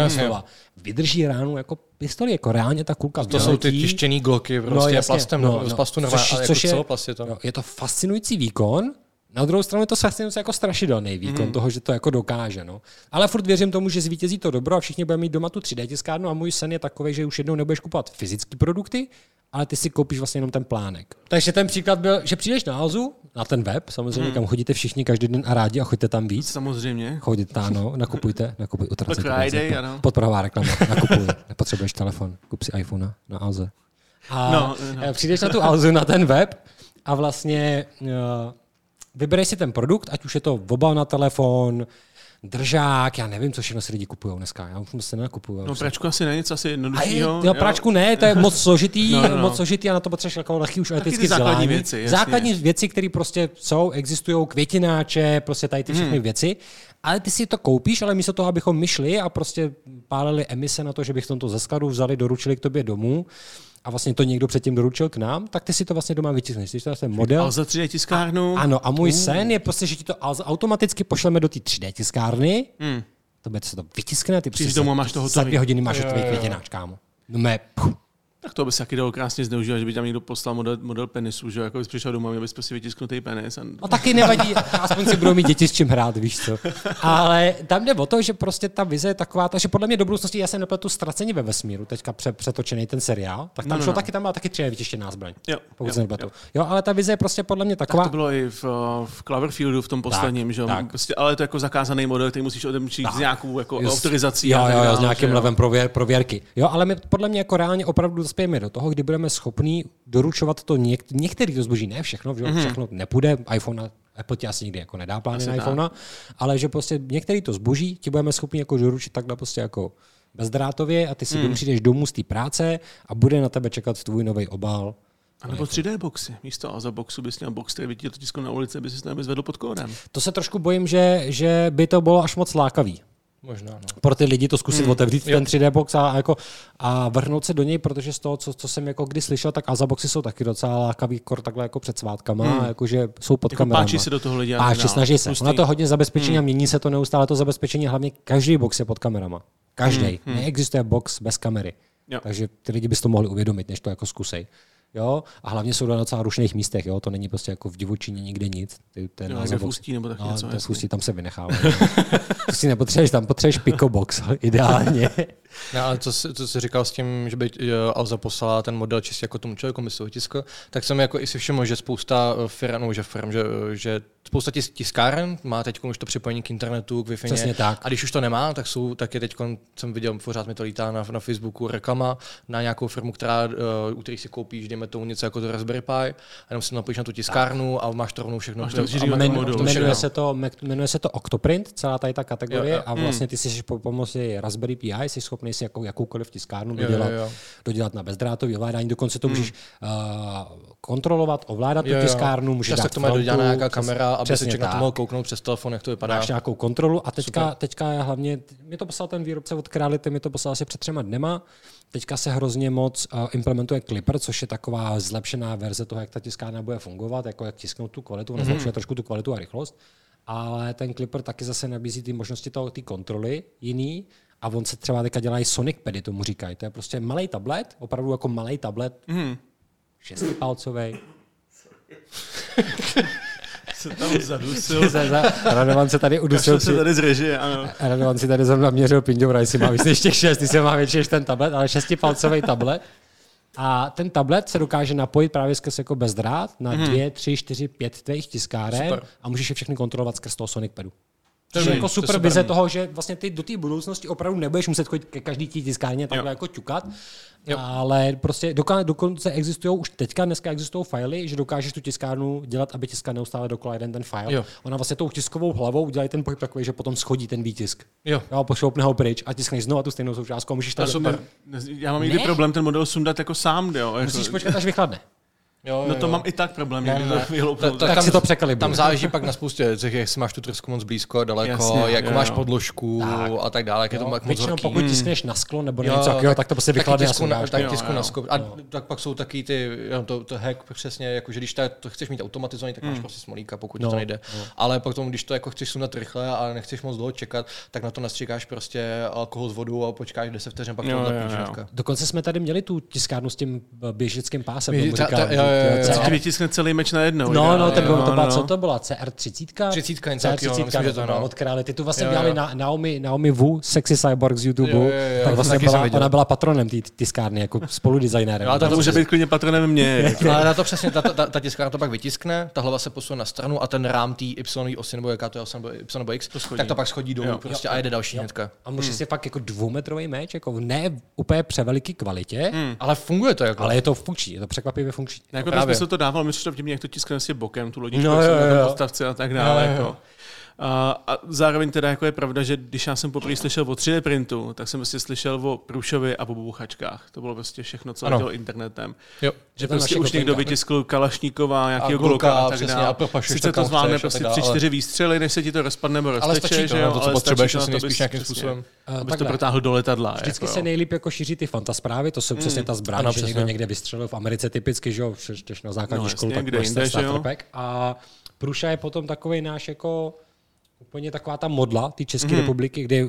slova, vydrží ránu jako pistoli, jako reálně ta kulka To jsou ty tištěný gloky no, prostě no, jasně, plastem, no, no, z plastu normálně, což, ale což jako je, je to. No, je to fascinující výkon, na druhou stranu je to fascinující jako strašidelný výkon mm. toho, že to jako dokáže. No. Ale furt věřím tomu, že zvítězí to dobro a všichni budeme mít doma tu 3D tiskárnu a můj sen je takový, že už jednou nebudeš kupovat fyzické produkty, ale ty si koupíš vlastně jenom ten plánek. Takže ten příklad byl, že přijdeš na Alzu, na ten web, samozřejmě, hmm. kam chodíte všichni každý den a rádi a choďte tam víc. Samozřejmě. Chodíte, ano, nakupujte, nakupuj, utracejte. Friday, ano. Podpravá reklama, nakupuj, nepotřebuješ telefon, kup si iPhone na Alze. A no, no. přijdeš na tu Alzu, na ten web a vlastně uh, vybereš si ten produkt, ať už je to obal na telefon, držák, já nevím, co všechno si lidi kupují dneska. Já už se nenakupuju. No pračku asi není nic asi jednoduššího. jo, práčku ne, to je moc složitý, No, no, no, moc složitý a na to potřebuješ jako lehký už elektrický ty základní vzdělání. věci, jasně. základní věci, které prostě jsou, existují, květináče, prostě tady ty všechny hmm. věci. Ale ty si to koupíš, ale místo toho, abychom my šli a prostě pálili emise na to, že bychom to ze skladu vzali, doručili k tobě domů, a vlastně to někdo předtím doručil k nám, tak ty si to vlastně doma vytiskneš. Ty to ten model. Ale za 3D tiskárnu. Ano, a můj sen je prostě, že ti to au- automaticky pošleme do té 3D tiskárny, Hmm. to bude se to vytiskne a ty Přijdeš prostě domů a za- máš to za dvě hodiny máš hotový květináč, kámo. No mé, puh. Tak to by se taky dalo krásně zneužívat, že by tam někdo poslal model, model penisu, že jo, jako bys přišel domů a měl bys prostě vytisknutý penis. A... No taky nevadí, aspoň si budou mít děti s čím hrát, víš co. Ale tam jde o to, že prostě ta vize je taková, takže podle mě do budoucnosti já jsem nepletu ztracení ve vesmíru, teďka pře- přetočený ten seriál, tak tam No, no, šlo no. taky, tam byla taky třeba vytištěná zbraň. Jo, pokud jo, jo. Jo, ale ta vize je prostě podle mě Tak taková. to bylo i v, uh, v Cloverfieldu v tom posledním, že jo. tak. Prostě, ale je to jako zakázaný model, který musíš odemčit s nějakou jako autorizací. Jo, tak jo, jo, s nějakým že levem prověr, prověrky. Jo, ale my podle mě jako reálně opravdu dospějeme do toho, kdy budeme schopní doručovat to něk- některý to zboží, ne všechno, že mm-hmm. všechno nepůjde, iPhone Apple ti asi nikdy jako nedá plány Asi na iPhone, ale že prostě některý to zboží ti budeme schopni jako doručit takhle prostě jako bezdrátově a ty si mm. přijdeš domů z té práce a bude na tebe čekat tvůj nový obal. A nebo 3D boxy. Místo Alza boxu bys měl box, který by ti to tiskl na ulici, aby si to zvedl pod kódem. To se trošku bojím, že, že by to bylo až moc lákavý. Možná, no. pro ty lidi to zkusit Hmm. mm, otevřít ten 3D box a, a, jako, a vrhnout se do něj, protože z toho, co, co jsem jako kdy slyšel, tak Aza boxy jsou taky docela lákavý kor takhle jako před svátkama, mm. jakože jsou pod Hmm. Jako kamerama. páčí se do toho lidi. dále. snaží se. Ono to hodně zabezpečení Hmm. a mění se to neustále to zabezpečení, hlavně každý box je pod kamerama. Každý. Hmm. Neexistuje box bez kamery. Jo. Takže ty lidi bys to mohli uvědomit, než to jako zkusej. Jo? A hlavně jsou na docela rušných místech, jo? to není prostě jako v divočině nikde nic. Ty, ten Jo, někde v box- Ústí nebo tak no, něco, ten fustí, tam se vynechává. to si nepotřebuješ, tam potřebuješ picobox, ideálně. No, ale co jsi, co jsi říkal s tím, že by jo, Alza poslala ten model čistě jako tomu člověku, ho tiskl, tak jsem jako i si všiml, že spousta eh, firm, no, že firm, že, že spousta tis, tiskáren má teď už to připojení k internetu, k wi Přesně tak. A když už to nemá, tak jsou taky teď jsem viděl, pořád mi to lítá na, na Facebooku reklama na nějakou firmu, která, uh, u kterých si koupíš, dejme tomu něco jako to Raspberry Pi, a jenom si napojíš na tu tiskárnu a máš to rovnou všechno. To- a jmenuje, se to, jmenuje se to Octoprint, celá tady ta kategorie, Jo, jo. a vlastně ty jsi po pomoci Raspberry Pi jsi schopný si jako, jakoukoliv tiskárnu Jo, dodělat, jo, jo. dodělat na bezdrátový ovládání, dokonce to můžeš uh, kontrolovat, ovládat tu Jo, jo. tiskárnu, můžeš Často dát k tomu je frontu, dodělaná nějaká kamera, aby se člověk na to mohl kouknout přes telefon, jak to vypadá. Máš nějakou kontrolu a teďka, teďka je hlavně, mi to poslal ten výrobce od Creality, mi to poslal asi před třema dnema, teďka se hrozně moc uh, implementuje Clipper, což je taková zlepšená verze toho, jak ta tiskárna bude fungovat, jako jak tisknout tu kvalitu, ona zlepšuje trošku tu kvalitu a rychlost, ale ten Clipper taky zase nabízí ty možnosti ty kontroly jiný, a on se třeba teďka dělají Sonic Pady, tomu říkají. To je prostě malý tablet, opravdu jako malý tablet, mm. šestipalcový. Se tam zadusil. Radovan se tady udusil Kašel se tady z režie, ano. Radovan si tady zrovna měřil pindoura, jestli má víc než těch šest, jestli má větší než ten tablet, ale šestipalcový tablet. A ten tablet se dokáže napojit právě skrz jako bezdrát na dvě, tři, čtyři, pět tvých tiskáren Super. a můžeš je všechny kontrolovat skrz toho Sonic Padu. To To je jako to super super. vize toho, že vlastně ty do té budoucnosti opravdu nebudeš muset chodit ke každý té tiskárně takhle Jo. jako ťukat, Jo. ale prostě doká, dokonce existují, už teďka dneska existují fajly, že dokážeš tu tiskárnu dělat, aby tiskla neustále dokola jeden ten file. Jo. Ona vlastně tou tiskovou hlavou udělají ten pohyb takový, že potom schodí ten výtisk. Jo. Jo, pošloupne ho pryč a tiskneš znovu tu stejnou součástku a můžeš To je to super. Já mám někdy Ne? problém ten model sundat jako sám, jo. Jako, Musíš počkat, až vychladne. Jo, no jo, to jo. mám i tak problém, Ne, ne, to. To- to- Tak tam- si to překalibuj. Tam záleží pak na spoustě věcech, jestli máš tu trysku moc blízko, daleko, Jasně, jak jo, máš jo. podložku Tak. a tak dále, jak je to moc Většinou horký. pokud tiskneš na sklo nebo Jo, něco takového, tak to prostě vychladne a tisku na, sundáš. tak Jo, tisku jo. na skop. A tak pak jsou taky ty, jo, to, to hack přesně, jako, že když to, to chceš mít automatizovaný, tak máš prostě smolíka, pokud No, to nejde. no. Ale potom, když to jako chceš sundat rychle a nechceš moc dlouho čekat, tak na to nastříkáš prostě alkohol s vodou a počkáš 10 vteřin, pak to Jo, jo, jo. Dokonce jsme tady měli tu tiskárnu s tím běžickým pásem. Ta- ta- jo, jo, jo, ty- jo. Ti vytiskne celý meč najednou. No, no, jo, to, bylo, jo, to byla, no. co to byla? CR30? 30, něco takového, CR30, myslím, že to, no. od Creality. Tu vlastně Jo, dělali jo. na, Naomi, Naomi Wu, Sexy Cyborg z YouTube. Jo, jo, jo, tak to vlastně taky byla, ona byla patronem té tiskárny, jako spoludesignérem. Jo, ale To může být klidně patronem mě. Ale na to přesně, ta, ta, ta tiskárna to pak vytiskne, ta hlava se posune na stranu a ten rám té Y osy, nebo jaká to je Y nebo X, to tak to pak schodí dolů Jo. prostě a jede další hnedka. A může si fakt jako dvoumetrový meč, jako ne úplně převeliký kvalitě, Ale funguje to jako. ale je to funkční, je to překvapivě funkční. Jako Právě. Právě. se to dával, mi přišlo vtipně, jak to tiskne si bokem, tu lodičku, No, jo, jo, jo, na podstavci a tak dále. Jo, jo, jo. Jako. A, a zároveň teda jako je pravda, že když já jsem poprvé slyšel o 3D printu, tak jsem prostě slyšel o Průšovi a o buchačkách. To bylo prostě všechno, co letělo internetem. Jo. Že prostě už někdo vytiskl Kalašníkova, nějakého Gluka, a tak dále. Sice to, zvládne prostě tři, čtyři výstřely, než se ti to rozpadne nebo Ale rozteče, stačí to, že jo? no, to, co potřebuješ, asi nejspíš abys- nějakým přesně, způsobem. Abys to protáhl do letadla. Vždycky jako, se jo. nejlíp jako šíří ty fantasprávy, to jsou přesně ta zbraň, že někdo někde vystřelil v Americe typicky, že jo, na základní školu, tak kde máš jinde, ten že jo? starter pack. A Pruša je potom takový náš jako úplně taková ta modla té České Mhm. republiky, kde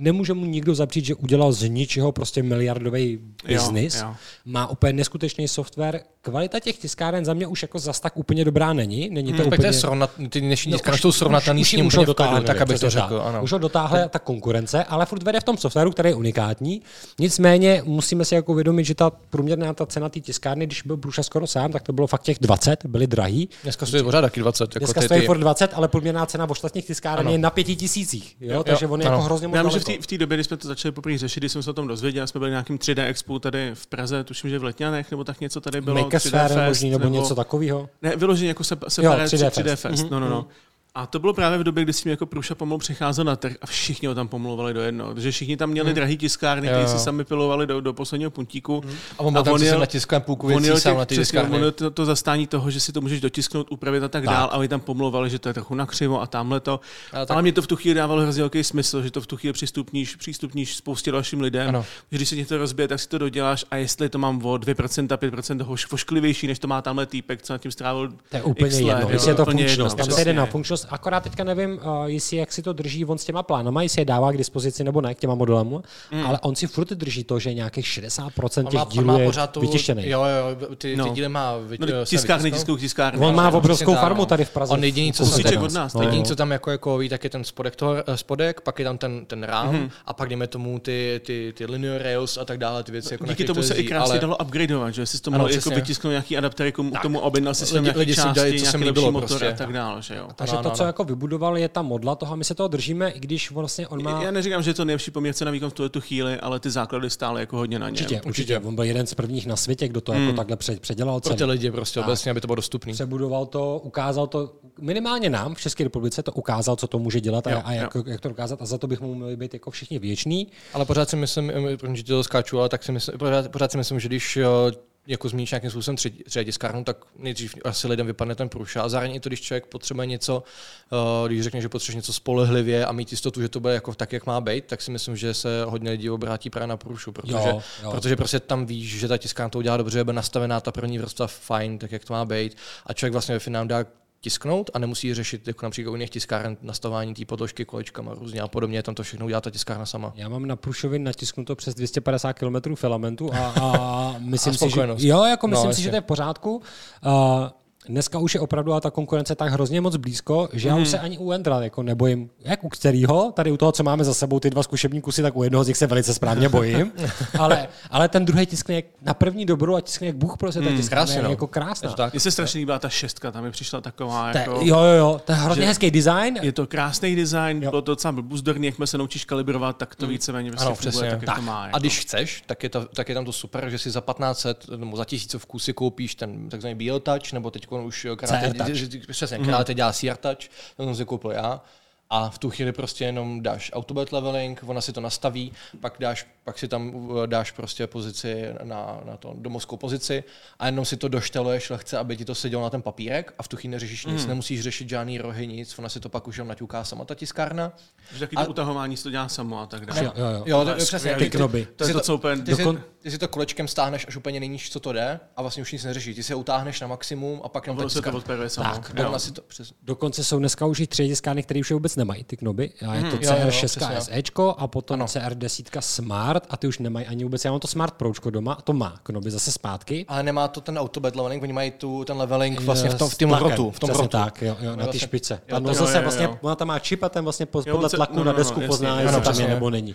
nemůže mu nikdo zapřít, že udělal z ničeho prostě miliardový biznis. Má úplně neskutečný software. Kvalita těch tiskáren za mě už jako zas tak úplně dobrá není. Není to Tak úplně... srovnat, ty dnešní No, už- jsou srovnatelný už- s ním už ho dotáhli, tak abych to řekl, ano. Už ho dotáhla ta konkurence, ale furt vede v tom softwaru, který je unikátní. Nicméně musíme si jako uvědomit, že ta průměrná ta cena té tiskárny, když byl Bruša skoro sám, tak to bylo fakt těch 20, byly drahý. Dneska stojí pořád taky 20. Jako Dneska stojí ty, furt 20, ale průměrná cena v ostatních tiskáren Ano. je na pěti tisících. Jo? Takže on je ano. jako hrozně moc Já že v té v té době, kdy jsme to začali poprvé řešit, když jsme se o tom dozvěděli, jsme byli na nějakým 3D expo tady v Praze, tuším, že v Letňanech, nebo tak něco tady bylo. 3D Makersfér Fest, možný, nebo něco takového. Ne, vyloženě jako se, separé 3D 3D, 3D Fest. Fest. No, no, no. A to bylo právě v době, kdy si mi jako Průša pomalu přicházel na trh a všichni ho tam pomluvali do jednoho. Takže všichni tam měli drahý tiskárny, které jo. si sami pilovali do, do posledního puntíku. A on byl tam, co si na tiskovém půlku on věcí jel sám těch- na ty přesně, tiskárny. on jel to, to, zastání toho, že si to můžeš dotisknout, upravit a tak, Tak. dál. A oni tam pomlouvali, že to je trochu nakřivo a tamhle to. Ale tak- Ale mě to v tu chvíli dávalo hrozně velký smysl, že to v tu chvíli přístupníš, přístupníš spoustě dalším lidem. Ano. Že když se ti to rozbije, tak si to doděláš a jestli to mám o 2%, 5% hoš, vošklivější, než to má tamhle týpek, co nad tím strávil To je úplně jedno, je to úplně funkčnost. jedno, Tam se jde na přesně. Akorát teďka nevím, uh, jestli jak si to drží on s těma plánama, jestli je dává k dispozici nebo ne k těma modelům, Hmm. ale on si furt drží to, že nějakých 60% On těch má, dílů má je pořád tu, vytištěný. Jo, jo, ty, ty No. díly má vy, No, eh, se tiskárny, tiskou tiskárny. On má obrovskou tak, farmu no. tady v Praze. On jediný, co Kousíček od nás, No, Jediný, co tam jako, jako ví, tak je ten spodek, toho, eh, spodek, pak je tam ten, ten rám mm-hmm. a pak dejme tomu ty, ty, ty linear rails a tak dále, ty věci. Jako na Díky tomu to se i krásně ale- dalo upgradeovat, že jsi to mohl jako vytisknout nějaký adaptery k k tomu, objednal si Lidi- nějaký lidi si části, co se mi lepší líbilo motor prostě. a tak dále, že jo. To, co jako vybudoval, je ta modla toho, a my se toho držíme, i když vlastně on má... Já neříkám, že je to nejlepší poměrce na výkon v tuhle tu chvíli, ale ty základy stály jako hodně na něm. Určitě, určitě. On byl jeden z prvních na světě, kdo to jako takhle před- předělal pro ty lidi prostě obecně, aby to bylo dostupné. Přebudoval to, ukázal to, minimálně nám v České republice to ukázal, co to může dělat a, Jo, a jak, jak, to dokázat a za to bychom měli být jako všichni věční. Ale pořád si myslím, že to skáču, ale tak si myslím, pořád, pořád si myslím, že když jako zmíníš nějakým způsobem třetí, třetí tiskárnu, tak nejdřív asi lidem vypadne ten průša. A zároveň i to, když člověk potřebuje něco, eh, když řekne, že potřebuje něco spolehlivě a mít jistotu, že to bude jako tak, jak má být, tak si myslím, že se hodně lidí obrátí právě na průšu, protože, Jo, jo. protože prostě tam víš, že ta tiskárna to udělá dobře, bude nastavená ta první vrstva fajn, tak jak to má být. A člověk vlastně ve finále dá tisknout a nemusí řešit jako například u jiných tiskáren nastavování té podložky kolečkama různě a podobně, tam to všechno udělá ta tiskárna sama. Já mám na Prušovi natisknuto přes 250 km filamentu a, a myslím A si, že, jo, jako myslím No, si, že to je v pořádku. Uh, Dneska už je opravdu a ta konkurence tak hrozně moc blízko, že Mhm. já už se ani u Endra jako nebojím. Jak u kterého, tady u toho, co máme za sebou, ty dva zkušební kusy, tak u jednoho z nich se velice správně bojím. ale, ale ten druhý tiskne jak na první dobrou a tiskne jak Bůh prostě, ta tiskne krásně, je no. jako Je krásná. Mně se strašně líbila ta šestka, tam mi přišla taková je- jako... Jo, jo, jo, to je hrozně hezký design. Je to krásný design, Jo. bylo to docela buzdorný, jakmile se naučíš kalibrovat, tak to víceméně prostě Ano, funguje přesně. tak, jak Tak. to má. A Jako. když chceš, tak je, to, tak je tam to super, že si za 1500 nebo za tisícovku si koupíš ten takzvaný BioTouch, nebo teď už Touch. přesně, krát dělá CR Touch, to jsem si koupil já. A v tu chvíli prostě jenom dáš autobot leveling, ona si to nastaví, pak, dáš, pak si tam uh, dáš prostě pozici na, na to domovskou pozici a jenom si to došteluješ lehce, aby ti to sedělo na ten papírek a v tu chvíli neřešíš nic, nemusíš řešit žádný rohy, nic, ona si to pak už jenom naťuká sama ta tiskárna. Že taky to A- utahování se to dělá samo a tak dále. Jo, jo, jo. Jo, To je to, přesně. Ty knoby. To je si to, co úplně... ty, si, dokon- ty si to kolečkem stáhneš až úplně nejníž, co to jde, a vlastně už nic neřešíš. Ty si ho utáhneš na maximum a pak jenom to tiskárna. odperuje samo. Tak, Jo. Si to, přes, Dokonce jsou dneska už i tři diskány, které už je vůbec nemají, ty knoby. A je to Mhm. jo, CR6 přesně. SEčko a potom CR10 Smart a ty už nemají ani vůbec. Já mám to Smart Pročko doma a to má knoby zase zpátky. ale nemá to ten autobed leveling, oni mají tu, ten leveling vlastně v tom, v tom rotu. V tom rotu. tak, jo, jo, na ty vlastně- špice. jo, A to to- zase jo, jo, vlastně, jo. ona tam má čip a ten vlastně podle se- tlaku no, na no, desku no, pozná, jestli ano, tam je nebo není.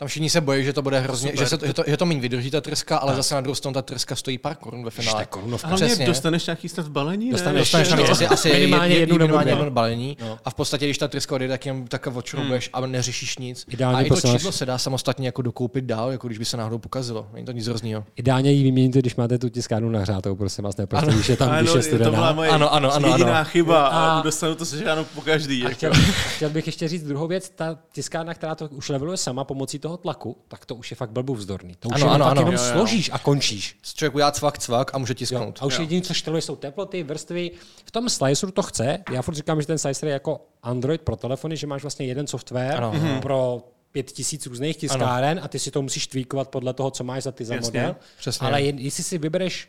Tam všichni se bojí, že to bude hrozně, Super. že, se to, že, to, že to méně vydrží ta trska, ale zase na druhou stranu ta trska stojí pár korun ve To je finále. korunovka. A hlavně Přesně. dostaneš nějaký snad balení, Dostaneš- ne? Dostaneš tam No. asi, asi Minimálně jed- jednu nebo minimálně dvě. jedno balení No. a v podstatě, když ta tryska odjede, tak jenom tak odšroubuješ a neřešíš nic. Ideálně a i to posíláš- čidlo se dá samostatně jako dokoupit dál, jako když by se náhodou pokazilo. Není to nic hroznýho. Ideálně ji vyměníte, když máte tu tiskárnu nahřátou, prosím vás, ne, prostě, když je tam, když Ano, je to byla studená. Ano, ano, ano, jediná ano. chyba a, dostanu to sežáno po každý. A Jako. chtěl, chtěl, bych ještě říct druhou věc, ta tiskárna, která to už leveluje sama pomocí toho tlaku, tak to už je fakt blbu vzdorný. To už Ano, ano, ano, ano, ano. jenom Jo, jo. složíš a končíš. Člověk udělá cvak, cvak a může Jo. tisknout. A už jediné, co šteluje, jsou teploty, vrstvy. V tom sliceru to chce. Já furt říkám, že ten slicer je jako Android pro telefony, že máš vlastně jeden software Ano. pro pět tisíc různých tiskáren a ty si to musíš tweakovat podle toho, co máš za ty za Jasně, model. přesně. Ale jen, jestli si vybereš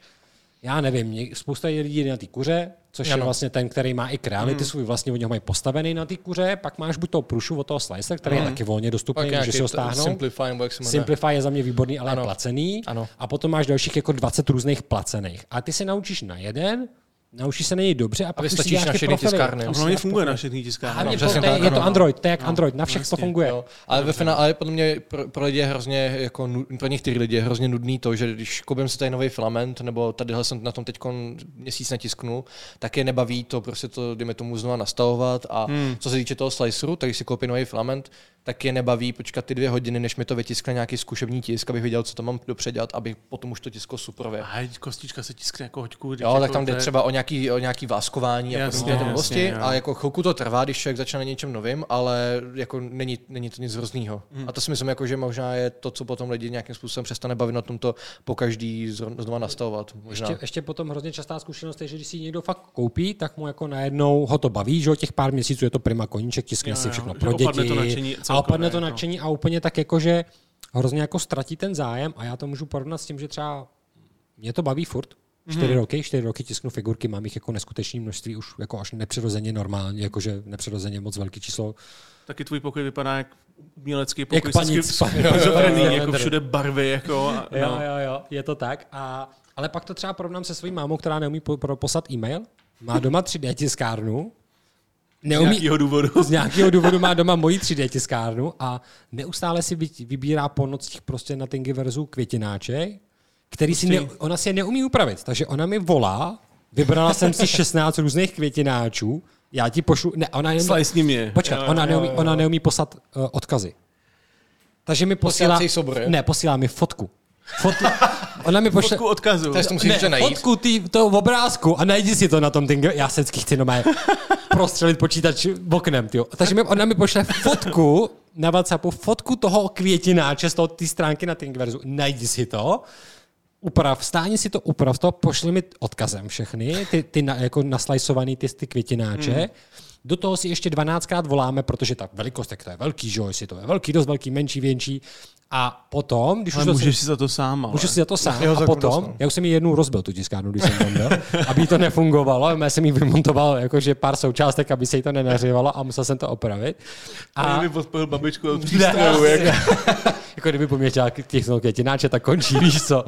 já nevím, spousta lidí jde na ty kuře, což je Ano. vlastně ten, který má i reality svůj, vlastně oni ho mají postavený na ty kuře, pak máš buď toho prušu od toho slicer, který je taky volně dostupný, Pak můžeš si ho stáhnout. Simplify, jak se. Simplify je za mě výborný, ale Ano. je placený. Ano. A potom máš dalších jako 20 různých placených. A ty se naučíš na jeden, naučíš se na něj dobře a pak už si na všechny tiskárny. A hlavně funguje na všechny tiskárny. Hlavně přesně to, to, je, tak, je to. Android, to je jak Android, na všech to jasně. funguje. Jo, ale ve finále, ale podle mě pro, pro lidi je hrozně, jako, pro některé lidi je hrozně nudný to, že když koupím si tady nový filament, nebo tadyhle jsem na tom teď měsíc natisknu, tak je nebaví to prostě to, dejme tomu, znova nastavovat. A hmm. co se týče toho sliceru, tak když si koupím nový filament, tak je nebaví počkat ty dvě hodiny, než mi to vytiskne nějaký zkušební tisk, abych viděl, co tam mám dopředělat, aby potom už to tisklo superově. A kostička se tiskne jako hoďku. Jo, tak tam jde třeba o nějaký, o nějaký váskování a Jasně, ty blbosti jasně, jo. a jako chvilku to trvá, když člověk začne na něčem novým, ale jako není, není to nic hroznýho. Hmm. A to si myslím, jako, že možná je to, co potom lidi nějakým způsobem přestane bavit na tomto po každý znova nastavovat. Možná. Ještě, ještě potom hrozně častá zkušenost je, že když si někdo fakt koupí, tak mu jako najednou ho to baví, že jo, těch pár měsíců je to prima koníček, tiskne Jo, si jo, všechno že pro děti. Nadšení a celkově, opadne to jako. nadšení a úplně tak jako, že hrozně jako ztratí ten zájem a já to můžu porovnat s tím, že třeba mě to baví furt, čtyři Mhm. roky, čtyři roky tisknu figurky, mám jich jako neskutečné množství, už jako až nepřirozeně normálně, jakože nepřirozeně moc velký číslo. Taky tvůj pokoj vypadá jak umělecký pokoj. Jak panic. vždycky Jo, jo, jo, jo, jako jo. všude barvy. Jako, a, Jo, no. jo, jo, je to tak. A, ale pak to třeba porovnám se svojí mámou, která neumí po, pro, poslat e-mail, má doma 3D tiskárnu, Z neumí, nějakého důvodu. z nějakého důvodu má doma moji 3D tiskárnu a neustále si vy- vybírá po nocích prostě na Thingiverzu květináček, který si ne, ona si je neumí upravit. Takže ona mi volá, vybrala jsem si 16 různých květináčů, já ti pošlu, ne, ona jen, Slaj s ním je. Počkat, Jo, ona, neumí, jo, ona neumí poslat uh, odkazy. Takže mi posílá... Posílá? Ne, posílá mi fotku. Fotku. Ona mi pošle... Fotku odkazu. To to musíš Ne, najít. fotku tý, toho obrázku a najdi si to na tom Tingu. Já se vždycky chci nomé prostřelit počítač oknem. Tyjo. Takže mi, ona mi pošle fotku na WhatsAppu, fotku toho květináče z toho té stránky na Thingiverzu. Najdi si to, uprav, stáni si to, uprav to, pošli mi odkazem všechny, ty, ty na, jako naslajsovaný ty, ty květináče. Hmm. Do toho si ještě 12krát voláme, protože ta velikost, tak to je velký, že jo, jestli to je velký, dost velký, menší, větší. A potom, když Ale už to můžeš si za to sám, ale. Můžu si za to sám. Jo, a potom, dost, já už jsem ji jednou rozbil, tu tiskárnu, když jsem tam byl, aby to nefungovalo. Já jsem jí vymontoval jakože pár součástek, aby se jí to nenařívalo a musel jsem to opravit. A A podpojil babičku od. Jak... jako kdyby po mě chtěla tisknout květináče, tak končí, víš co.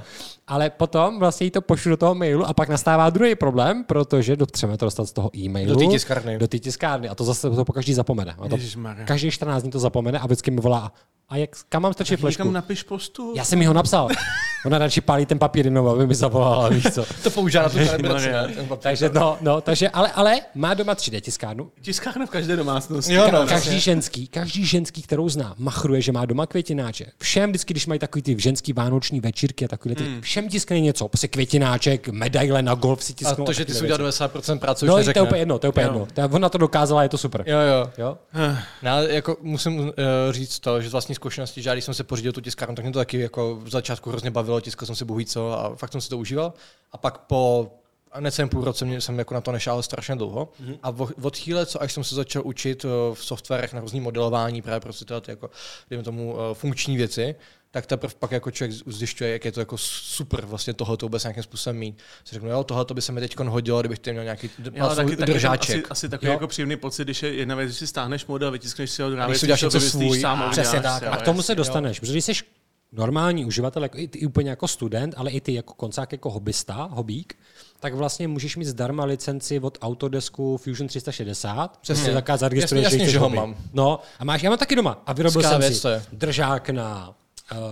Ale potom vlastně jí to pošlu do toho mailu a pak nastává druhý problém, protože potřebujeme to dostat z toho e-mailu. Do té tiskárny. Do té tiskárny. A to zase to po každý zapomene. A to Ježišmarja. každý 14 dní to zapomene a vždycky mi volá, a jak, kam mám strčit flešku? Někam napiš postu. Já jsem mi ho napsal. Ona radši pálí ten papír jenom, aby mi zavolala, víš co. To používá na tu kalibraci. Papír. Takže no, no, takže, ale, ale má doma 3D tiskárnu. Tiskárna v každé domácnosti. Jo, no. Každý ženský, každý ženský, kterou zná, machruje, že má doma květináče. Všem vždycky, když mají takový ty ženský vánoční večírky a takový ty, všem tiskne něco, prostě květináček, medaile na golf si A tisknou. to, že ty jsi udělal věci. 90% práce, už No, to neřekne. je úplně jedno, to je úplně jedno. To je- Ona to dokázala, je to super. Jo, jo. Jo? No, Já jako musím uh, říct to, že z vlastní zkušenosti, že já když jsem se pořídil tu tiskárnu, tak mě to taky jako v začátku hrozně bavilo, tiskal jsem si bohu co a fakt jsem si to užíval. A pak po necelém půl roce mě, jsem jako na to nešál strašně dlouho. Mhm. Mm-hmm. A od chvíle, co až jsem se začal učit uh, v softwarech na různý modelování, právě prostě tyhle ty jako, dejme tomu, uh, funkční věci, tak teprve pak jako člověk zjišťuje, jak je to jako super vlastně tohle to vůbec nějakým způsobem mít. Si řeknu, jo, tohle to by se mi teď hodilo, kdybych tady měl nějaký Jo, taky, taky držáček. asi, asi takový Jo. jako příjemný pocit, když je jedna věc, když si stáhneš model, vytiskneš si ho, věc, si uděláš když něco svůj, sám a- přesně tak. A jo, k tomu se dostaneš, protože když jsi normální uživatel, jako i ty úplně jako student, ale i ty jako koncák, jako hobbysta, hobík, tak vlastně můžeš mít zdarma licenci od Autodesku Fusion 360. Přesně. Taká zaregistruješ, Jasně, jasně, že ho mám. No a máš, já mám taky doma. A vyrobil Skvělá jsem věc si držák na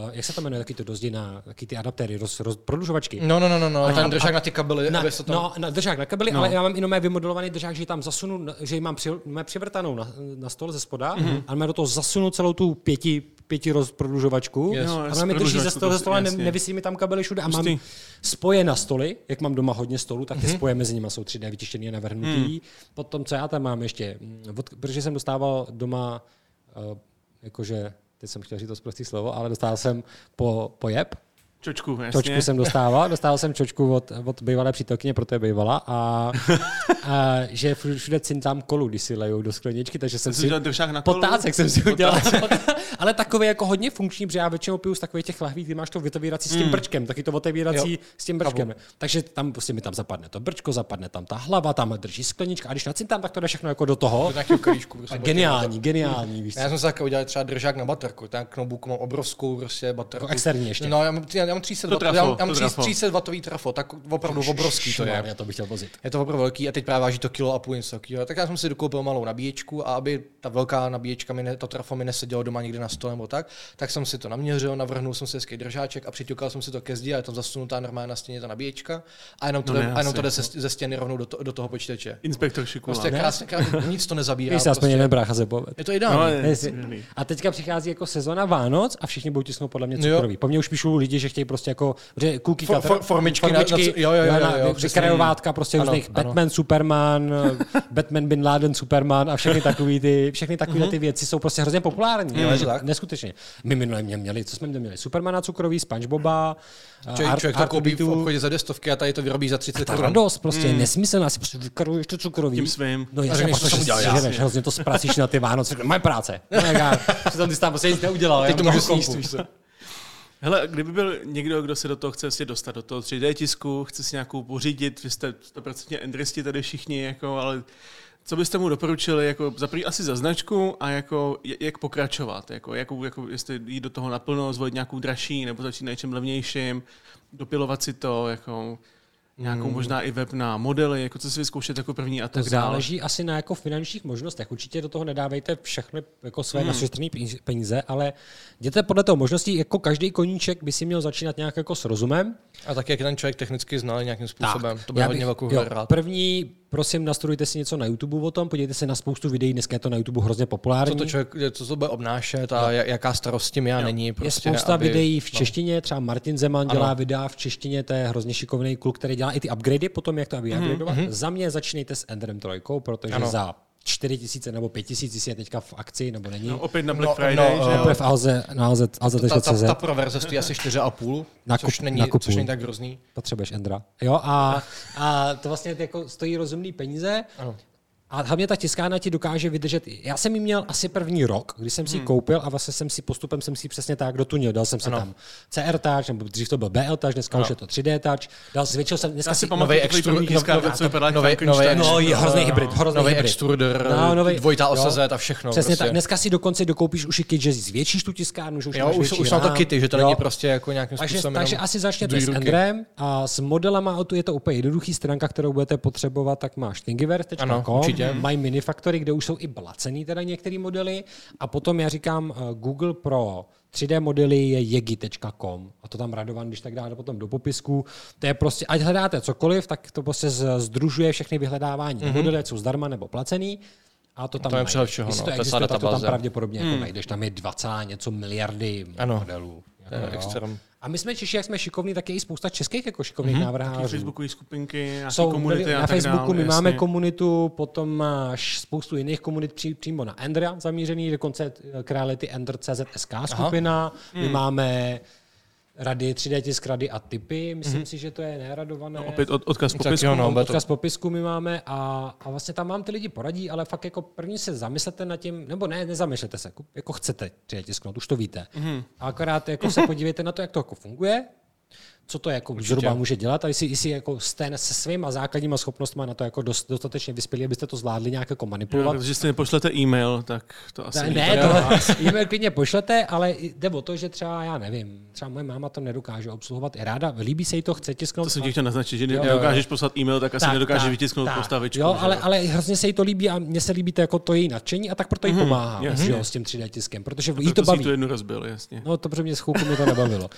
Uh, jak se to jmenuje, taky to dozdi na taky ty adaptéry, roz, roz, prodlužovačky. No, no, no, no, no. A- ten a- držák na ty kabely, Na, aby se to... no, na držák na kabely, no. ale já mám i mé vymodelovaný držák, že ji tam zasunu, že ji mám při, mé přivrtanou na, na stol ze spoda Mhm. mm-hmm. a mám do toho zasunu celou tu pěti, pěti roz, prodlužovačku Yes. No, a ona mi drží ze stola, ze stola ne, nevisí mi tam kabely všude a mám Hustý. spoje na stoly, jak mám doma hodně stolů, tak ty Mhm. spoje mezi nimi jsou 3D vytištěný a navrhnutý. Hmm. Potom, co já tam mám ještě, mm, od, protože jsem dostával doma, uh, jakože, teď jsem chtěl říct to zprostý slovo, ale dostával jsem po, po jeb, Čočku, jasně. Čočku jsem dostával, dostával jsem čočku od, od bývalé přítelkyně, proto je bývala, a, a že všude, cinkám kolu, když si lejou do skleničky, takže jsem si... na kolu? Potácek jsem si udělal. Ale takový jako hodně funkční, protože já většinou piju z takových těch lahví, kdy máš to otevírací s tím Hmm. brčkem, taky to otevírací Jo. s tím brčkem. Takže tam prostě mi tam zapadne to brčko, zapadne tam ta hlava, tam drží sklenička a když nacintám, tak to jde všechno jako do toho. Botěm. geniální, geniální, víš? Já jsem si také udělal třeba držák na baterku, tak k notebooku mám obrovskou prostě baterku. Jako externí ještě. No, já já mám 300, To watt, trafo, já mám, já mám trafo. 300 watový trafo, tak opravdu obrovský to je. Šmarja, to bych chtěl vozit. Je to opravdu velký a teď právě váží to kilo a půl něco takového. Tak já jsem si dokoupil malou nabíječku a aby ta velká nabíječka, mi ne, to trafo mi nesedělo doma někde na stole nebo tak, tak jsem si to naměřil, navrhnul jsem si hezký držáček a přiťukal jsem si to ke zdi a je tam zasunutá normálně na stěně ta nabíječka a jenom to, No jde, ne, a jenom asi. to jde ze, ze stěny rovnou do, to, do toho počítače. Inspektor Šikula. Prostě krásně, krásně, nic to nezabírá. Se aspoň Prostě. jeden brácha se poved. Je to No, ideální. je, Jestli- skvělý. A teďka přichází jako sezona Vánoc a všichni budou tisknout podle mě cukroví. Po mně už píšou lidi, že chtějí prostě jako že cookie For- for- formičky na- na- jo, jo, jo, jo, jo, přesně. vykrajovátka prostě Ano, různých ano. Batman, Superman, Batman Bin Laden, Superman a všechny takový ty, všechny takové ty věci jsou prostě hrozně populární. Jo, ale je to tak. Neskutečně. My minule mě měli, co jsme měli? Supermana cukrový, Spongeboba, Člověk, člověk to koupí v R2D2. obchodě za destovky a tady to vyrobí za 30 ta korun. radost prostě je nesmyslná, si prostě vykrojuješ to cukroví. Tím svým. No jasně, pak to jsem udělal já. sežereš, hrozně to zpracíš na ty Vánoce. Moje práce. No, jak já, přitom ty jsi tam prostě nic neudělal. Teď já to můžu sníst, víš co? Hele, kdyby byl někdo, kdo se do toho chce vlastně dostat, do toho 3D tisku, chce si nějakou pořídit, vy jste 100% endristi tady všichni, jako, ale co byste mu doporučili, jako za asi za značku a jako, jak pokračovat, jako, jako, jako jestli jít do toho naplno, zvolit nějakou dražší, nebo začít něčem levnějším, dopilovat si to, jako nějakou Hmm. možná i web na modely, jako co si vyzkoušet jako první a to Tak dále. záleží asi na jako finančních možnostech. Určitě do toho nedávejte všechny jako své Hmm. peníze, ale jděte podle toho možností, jako každý koníček by si měl začínat nějak jako s rozumem. A tak, jak ten člověk technicky znalý nějakým způsobem. To by hodně velkou. První, prosím, nastudujte si něco na YouTube o tom, podívejte se na spoustu videí, dneska je to na YouTube hrozně populární. Co to člověk, co to bude obnášet a ja- jaká starost s tím já není. Je Prostě, spousta aby, videí v no. češtině, třeba Martin Zeman dělá Ano. videa v češtině, to je hrozně šikovný kluk, který dělá i ty upgradey potom, jak to Mhm, upgradeovat. Za mě začínejte s Enderem 3, protože Ano. za 4 tisíce nebo 5 tisíc, jestli je teďka v akci nebo není. No, opět na No, Black no, Friday, no, že eh, jo? Opět v Alze, na Alze, Ta, ta, Alze.cz ta pro verze stojí asi 4,5, Nakup- což, není, nakupuj. což není tak hrozný. potřebuješ Endra. Jo, a, a to vlastně jako stojí rozumný peníze. Ano. A hlavně ta tiskárna ti dokáže vydržet. Já jsem ji měl asi první rok, když jsem si ji koupil a vlastně jsem si postupem jsem si ji přesně tak dotunil. Dal jsem si Ano. tam CR touch, nebo dřív to byl BL touch, dneska už je to 3D touch. Dal, zvětšil jsem, dneska Já si pamatuju novej takový extru- první tiskárny, nov- co vypadá jak novej- Frankenstein. novej- No, hrozný hybrid, hrozný Nový hybrid. extruder, No, novej- dvojitá. OSZ a všechno. Přesně prostě. tak. Dneska si dokonce dokoupíš už i kit, že zvětšíš tu tiskárnu, že už Jo, máš už, už jsou to kity, že to není prostě jako nějakým Takže, způsobem takže asi začněte druhý s ruky. Endrem a s modelama je to úplně jednoduchý stránka, kterou budete potřebovat, tak máš Ano, thingiverse.com, určitě. mají minifaktory, kde už jsou i blacený teda některé modely a potom já říkám eh, Google pro 3D modely je jegi.com a to tam Radovan, když tak dáte potom do popisku. To je prostě, ať hledáte cokoliv, tak to prostě združuje všechny vyhledávání. Mm-hmm. Modely jsou zdarma nebo placený. A to tam To je přehled všeho, no, to to je existuje, tak to tam pravděpodobně jako najdeš. Tam je 20 a něco miliardy Ano. modelů. To je Jako, jo. extrém. A my jsme Češi, jak jsme šikovní, tak je i spousta českých jako šikovných mm-hmm. Návrhářů. Facebookové skupinky, Jsou komunity a na tak Facebooku dále, my máme jasně. komunitu, potom máš spoustu jiných komunit pří, přímo na Endra zamířený, dokonce Creality Ender CZSK skupina. My Hmm. máme rady, 3D tisk rady a typy. Myslím si, že to je neradované. No, opět od, odkaz Tak popisku. jo, no, to- Odkaz popisku my máme a, a vlastně tam vám ty lidi poradí, ale fakt jako první se zamyslete nad tím, nebo ne, nezamyslete se, jako, jako chcete 3D tisknout, už to víte. Mhm. Mm. A akorát jako se podívejte na to, jak to jako funguje, co to jako zhruba může dělat a jestli, jestli jako jste se svýma základníma schopnostmi na to jako dost, dostatečně vyspělí, abyste to zvládli nějak jako manipulovat. Když si nepošlete e-mail, tak to asi Ne, ne tak. to e-mail klidně pošlete, ale jde o to, že třeba, já nevím, třeba moje máma to nedokáže obsluhovat i ráda, líbí se jí to, chce tisknout. To jsem ti chtěl naznačit, že jo, nedokážeš poslat e-mail, tak asi nedokážeš vytisknout tak. postavičku. Jo, ale, ale hrozně se jí to líbí a mně se líbí to jako to její nadšení a tak proto jí pomáhá jasně. že jo, s tím 3D tiskem, protože jí to baví. tu jednu rozbil, jasně. No to pro mě s chvilku mě to nebavilo.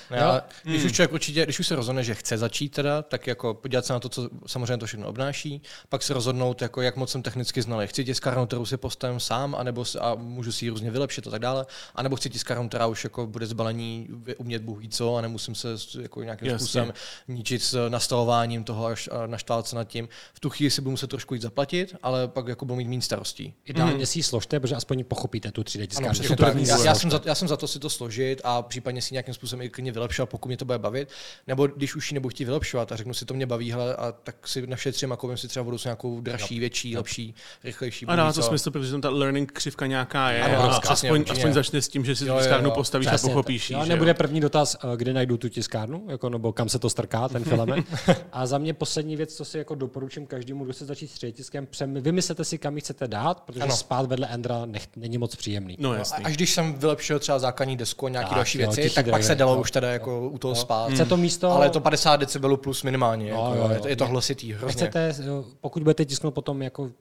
Když už člověk určitě, když už se rozhodne, že chce začít teda, tak jako podívat se na to, co samozřejmě to všechno obnáší, pak se rozhodnout, jako jak moc jsem technicky znalý. Chci tiskárnu, kterou si postavím sám, anebo si, a můžu si ji různě vylepšit a tak dále, anebo chci tiskárnu, která už jako bude zbalení umět Bůh ví co a nemusím se jako nějakým Jasně. způsobem ničit s nastavováním toho až a naštvát se nad tím. V tu chvíli si budu muset trošku jít zaplatit, ale pak jako budu mít méně starostí. Ideálně si ji složte, protože aspoň pochopíte tu 3D Ano, tiskárnu. Já, já, jsem za, já jsem za to si to složit a případně si nějakým způsobem i klidně vylepšovat, pokud mě to bude bavit. Nebo když už ji nebudu chtít vylepšovat a řeknu si, to mě baví, hele, a tak si našetřím a koupím si třeba budou nějakou dražší, větší, lepší, rychlejší. A ví to smysl, protože tam ta learning křivka nějaká je. Ano, a přesně, aspoň, určitě. aspoň začne s tím, že si Jo, tu tiskárnu jo. postavíš a Přesně tak. pochopíš. ji, Jo, nebude první dotaz, eh, kde najdu tu tiskárnu, jako, nebo kam se to strká, ten filament. A za mě poslední věc, co si jako doporučím každému, kdo se začít s 3D tiskem, přem- vymyslete si, kam ji chcete dát, protože Ano. spát vedle Endra nech, není moc příjemný. No A jasný. až když jsem vylepšil třeba základní desku a nějaké další věci, tak pak se dalo už teda jako u toho spát. Chce to místo... Ale je to 50 decibelů plus minimálně. Jako, jo, jo. Je, to, je to hlasitý, hrozně. Chcete, jo, pokud budete tisknout potom jako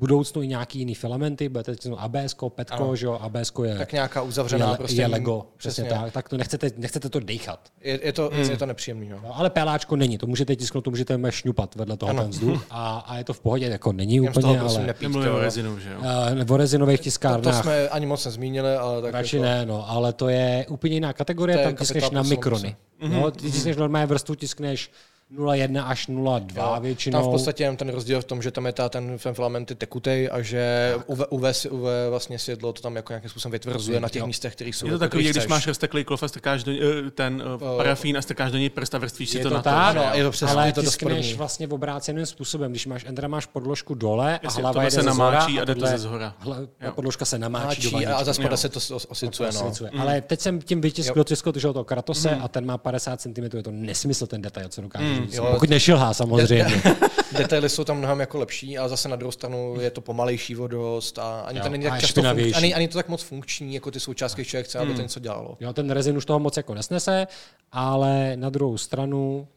budoucnu i nějaký jiný filamenty, budete tisknout ABS, Petko, Ano. že jo, ABS je, Tak nějaká je, uzavřená prostě. je Lego, přesně, přesně. tak, tak to nechcete, nechcete to dechat. Je, je, to, je to nepříjemný. No. No, ale PLAčko není, to můžete tisknout, to můžete šňupat vedle toho Ano. ten vzduch a, a, je to v pohodě, jako není toho úplně, prosím ale nepít. Nemluvím to- o rezinu, že jo. uh, nebo rezinových To, tiskárnách. to jsme ani moc nezmínili, ale tak Radši jako, ne, no, ale to je úplně jiná kategorie, To je tam tiskneš kapitál na mikrony. No, ty tiskneš normálně vrstvu, tiskneš 0,1 až 0,2 Jo, většinou. Tam v podstatě jenom ten rozdíl v tom, že tam je ta, ten, ten filament je tekutej a že UV, UV, UV vlastně světlo to tam jako nějakým způsobem vytvrzuje na těch Jo. místech, které jsou. Je to jako, takový, když máš rozteklý klof a strkáš do, eh, ten eh, parafín a strkáš do něj prst a vrstvíš si to, to, na tak, to. Jo? je to přesně, ale je to tiskneš vlastně v obráceným způsobem. Když máš Endra, máš podložku dole a Jasně, hlava jede se ze namáčí zhora a jde to ze zhora. Hla, ta Jo. podložka se namáčí, a, a za spoda se to os- osicuje. No. Ale teď jsem tím vytiskl tiskl že toho Kratose a ten má 50 cm, je to nesmysl ten detail, co dokáže říct. jo. Pokud nešilhá samozřejmě. Detaily jsou tam mnohem jako lepší, ale zase na druhou stranu je to pomalejší vodost a ani Jo, to není a tak často funkční, ani, ani to tak moc funkční, jako ty součástky, člověk chce, aby to něco dělalo. Jo, ten rezin už toho moc jako nesnese, ale na druhou stranu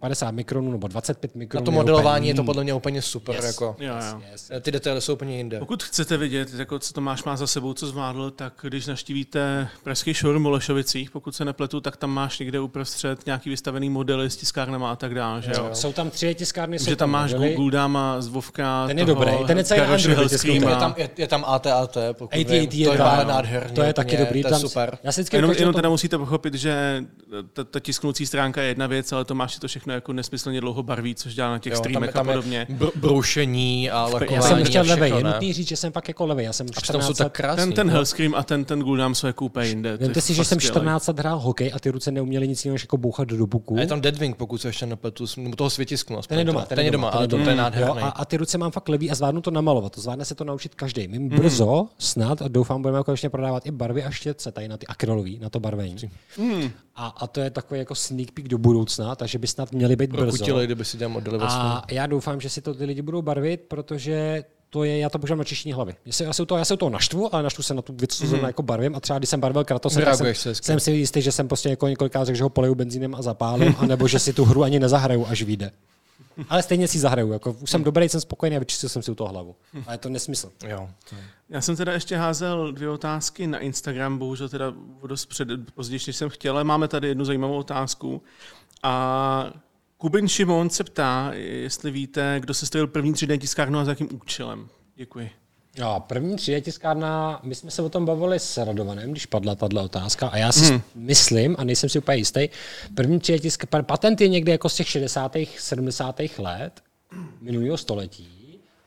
50 mikronů nebo 25 Na mikronů. to je modelování je to úplně- podle mě úplně super. Yes. Jako. Jo, jo. Yes. Ty detaily jsou úplně jinde. Pokud chcete vidět, jako co Tomáš má za sebou, co zvládl, tak když naštívíte pražský showroom v Olešovicích, pokud se nepletu, tak tam máš někde uprostřed nějaký vystavený modely s tiskárnama a tak dále. Že, jo? Jsou tam tři tiskárny, jsou že tam máš modely. Google Dáma, Zvovka, Ten je toho dobrý, ten je celý. Je tam, je, je tam AT-AT, pokud AT&T vím. je to je ale nádherný. To je taky úplně, dobrý. To je tam, super. Jenom, jenom teda musíte pochopit, že ta, ta tisknoucí stránka je jedna věc, ale to máš to všechno jako nesmyslně dlouho barví, což dělá na těch Jo, tam, streamech tam a je podobně. br- broušení a lakování Já jsem chtěl a všechno, levej, je nutný říct, že jsem fakt jako levej. Já jsem A přitom 14 jsou tak krásný. Ten, ten Hellscream a ten, ten Gundam jsou jako úplně jinde. Vemte si, že jsem skvělý. 14 let hrál hokej a ty ruce neuměly nic jiného, než jako bouchat do buku. A je tam Deadwing, pokud se ještě nepletu, nebo toho světisknu. aspoň Ten je doma, ten je doma, ale to, je Jo, nádherný. a, a ty ruce mám fakt levý a zvládnu to namalovat. To zvládne se to naučit každý. My brzo, snad, a doufám, budeme konečně prodávat i barvy a štětce tady na ty akrylový, na to barvení. A, a to je takový jako sneak peek do budoucna, takže by snad měly být brzo. Prokutili, kdyby si dělal modely vlastně. A já doufám, že si to ty lidi budou barvit, protože to je, já to používám na čištění hlavy. Já se, já se, u toho, já se u toho naštvu, ale naštvu se na tu věc, co zrovna jako barvím. A třeba když jsem barvil Kratose, tak jsem, hezky. jsem si jistý, že jsem prostě jako několikrát řekl, že ho poleju benzínem a zapálím, anebo že si tu hru ani nezahraju, až vyjde. Ale stejně si zahraju. Jako, už jsem dobrý, jsem spokojený a vyčistil jsem si u toho hlavu. A je to nesmysl. Jo. Já jsem teda ještě házel dvě otázky na Instagram, bohužel teda o dost před, později, než jsem chtěl, ale máme tady jednu zajímavou otázku. A Kubin Šimon se ptá, jestli víte, kdo se stavil první 3D tiskárnu a za jakým účelem. Děkuji. Jo, první 3D tiskárna, my jsme se o tom bavili s Radovanem, když padla tato otázka a já si hmm. myslím, a nejsem si úplně jistý, první 3D tiskárna, patent je někde jako z těch 60. 70. let minulého století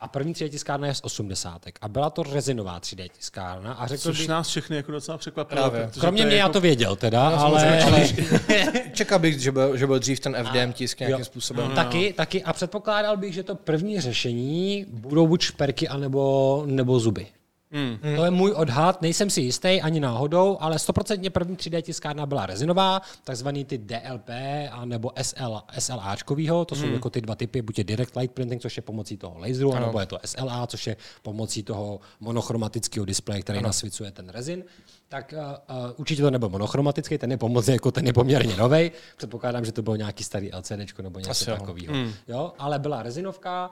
a první 3D tiskárna je z 80. A byla to rezinová 3D tiskárna a řekl Což bych, nás všechny jako docela překvapilo. Právě. protože kromě mě já jako, to věděl teda, ale, ale Čekal bych, že byl, že byl dřív ten FDM tisk nějakým Jo. způsobem. taky, taky a předpokládal bych, že to první řešení budou buď šperky anebo, nebo zuby. Mm. To je můj odhad, nejsem si jistý ani náhodou, ale 100% první 3D tiskárna byla rezinová, takzvaný ty DLP a nebo SL, SLAčkovýho, to jsou mm. jako ty dva typy, buď je Direct Light Printing, což je pomocí toho laseru, ano. nebo je to SLA, což je pomocí toho monochromatického displeje, který ano. nasvicuje ten rezin. Tak uh, uh, určitě to nebyl monochromatický, ten je pomocí, jako ten je poměrně nový. Předpokládám, že to bylo nějaký starý LCD nebo něco takového. Mm. Jo, ale byla rezinovka,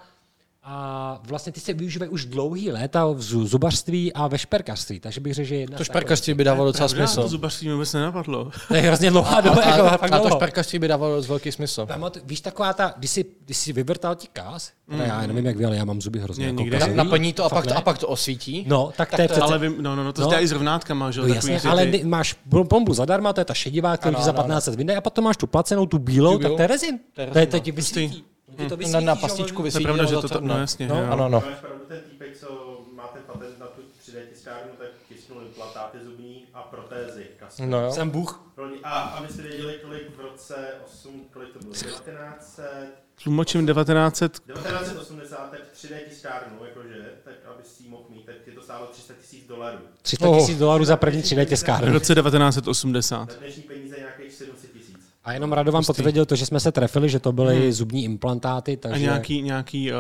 a vlastně ty se využívají už dlouhý léta v zubařství a ve šperkařství, takže bych řekl, že jedna To šperkařství by dávalo docela smysl. To zubařství mi vůbec nenapadlo. To je hrozně dlouhá doba. A, jako, a, a, a to šperkařství by dávalo dost velký smysl. Pamat, víš, taková ta, když jsi, když jsi vyvrtal ti kás, mm. já nevím, jak vy, ale já mám zuby hrozně jako nikde. Naplní to a pak, to a pak to osvítí. No, tak, tak to je přece... Ale vím, no, no, no, to no. i s rovnátkama, že? No, jasně, ale ty... máš bombu zadarma, to je ta šedivá, kterou ti za 15 let vyjde, a potom máš tu placenou, tu bílou, tak to je rezin. To je teď vysvítí. Hmm. To vysvítí, na, na pastičku vysvítí. To je pravda, že to, to, no, jasně. No, ano, ano. Ten týpek, co má ten patent na tu 3D tiskárnu, tak tisknul implantáty zubní a protézy. Kasky. No jo. Jsem Bůh. A abyste věděli, kolik v roce 8, kolik to bylo, 1900, Tlumočím 1900. 1980 3D tiskárnu, jakože, tak aby si mohl mít, tak je to stálo 300 tisíc dolarů. 300 tisíc oh. dolarů za první 3D tiskárnu. V roce 1980. Za dnešní peníze 700 a jenom Radovan potvrdil to, že jsme se trefili, že to byly hmm. zubní implantáty. Takže... A nějaký, nějaký uh,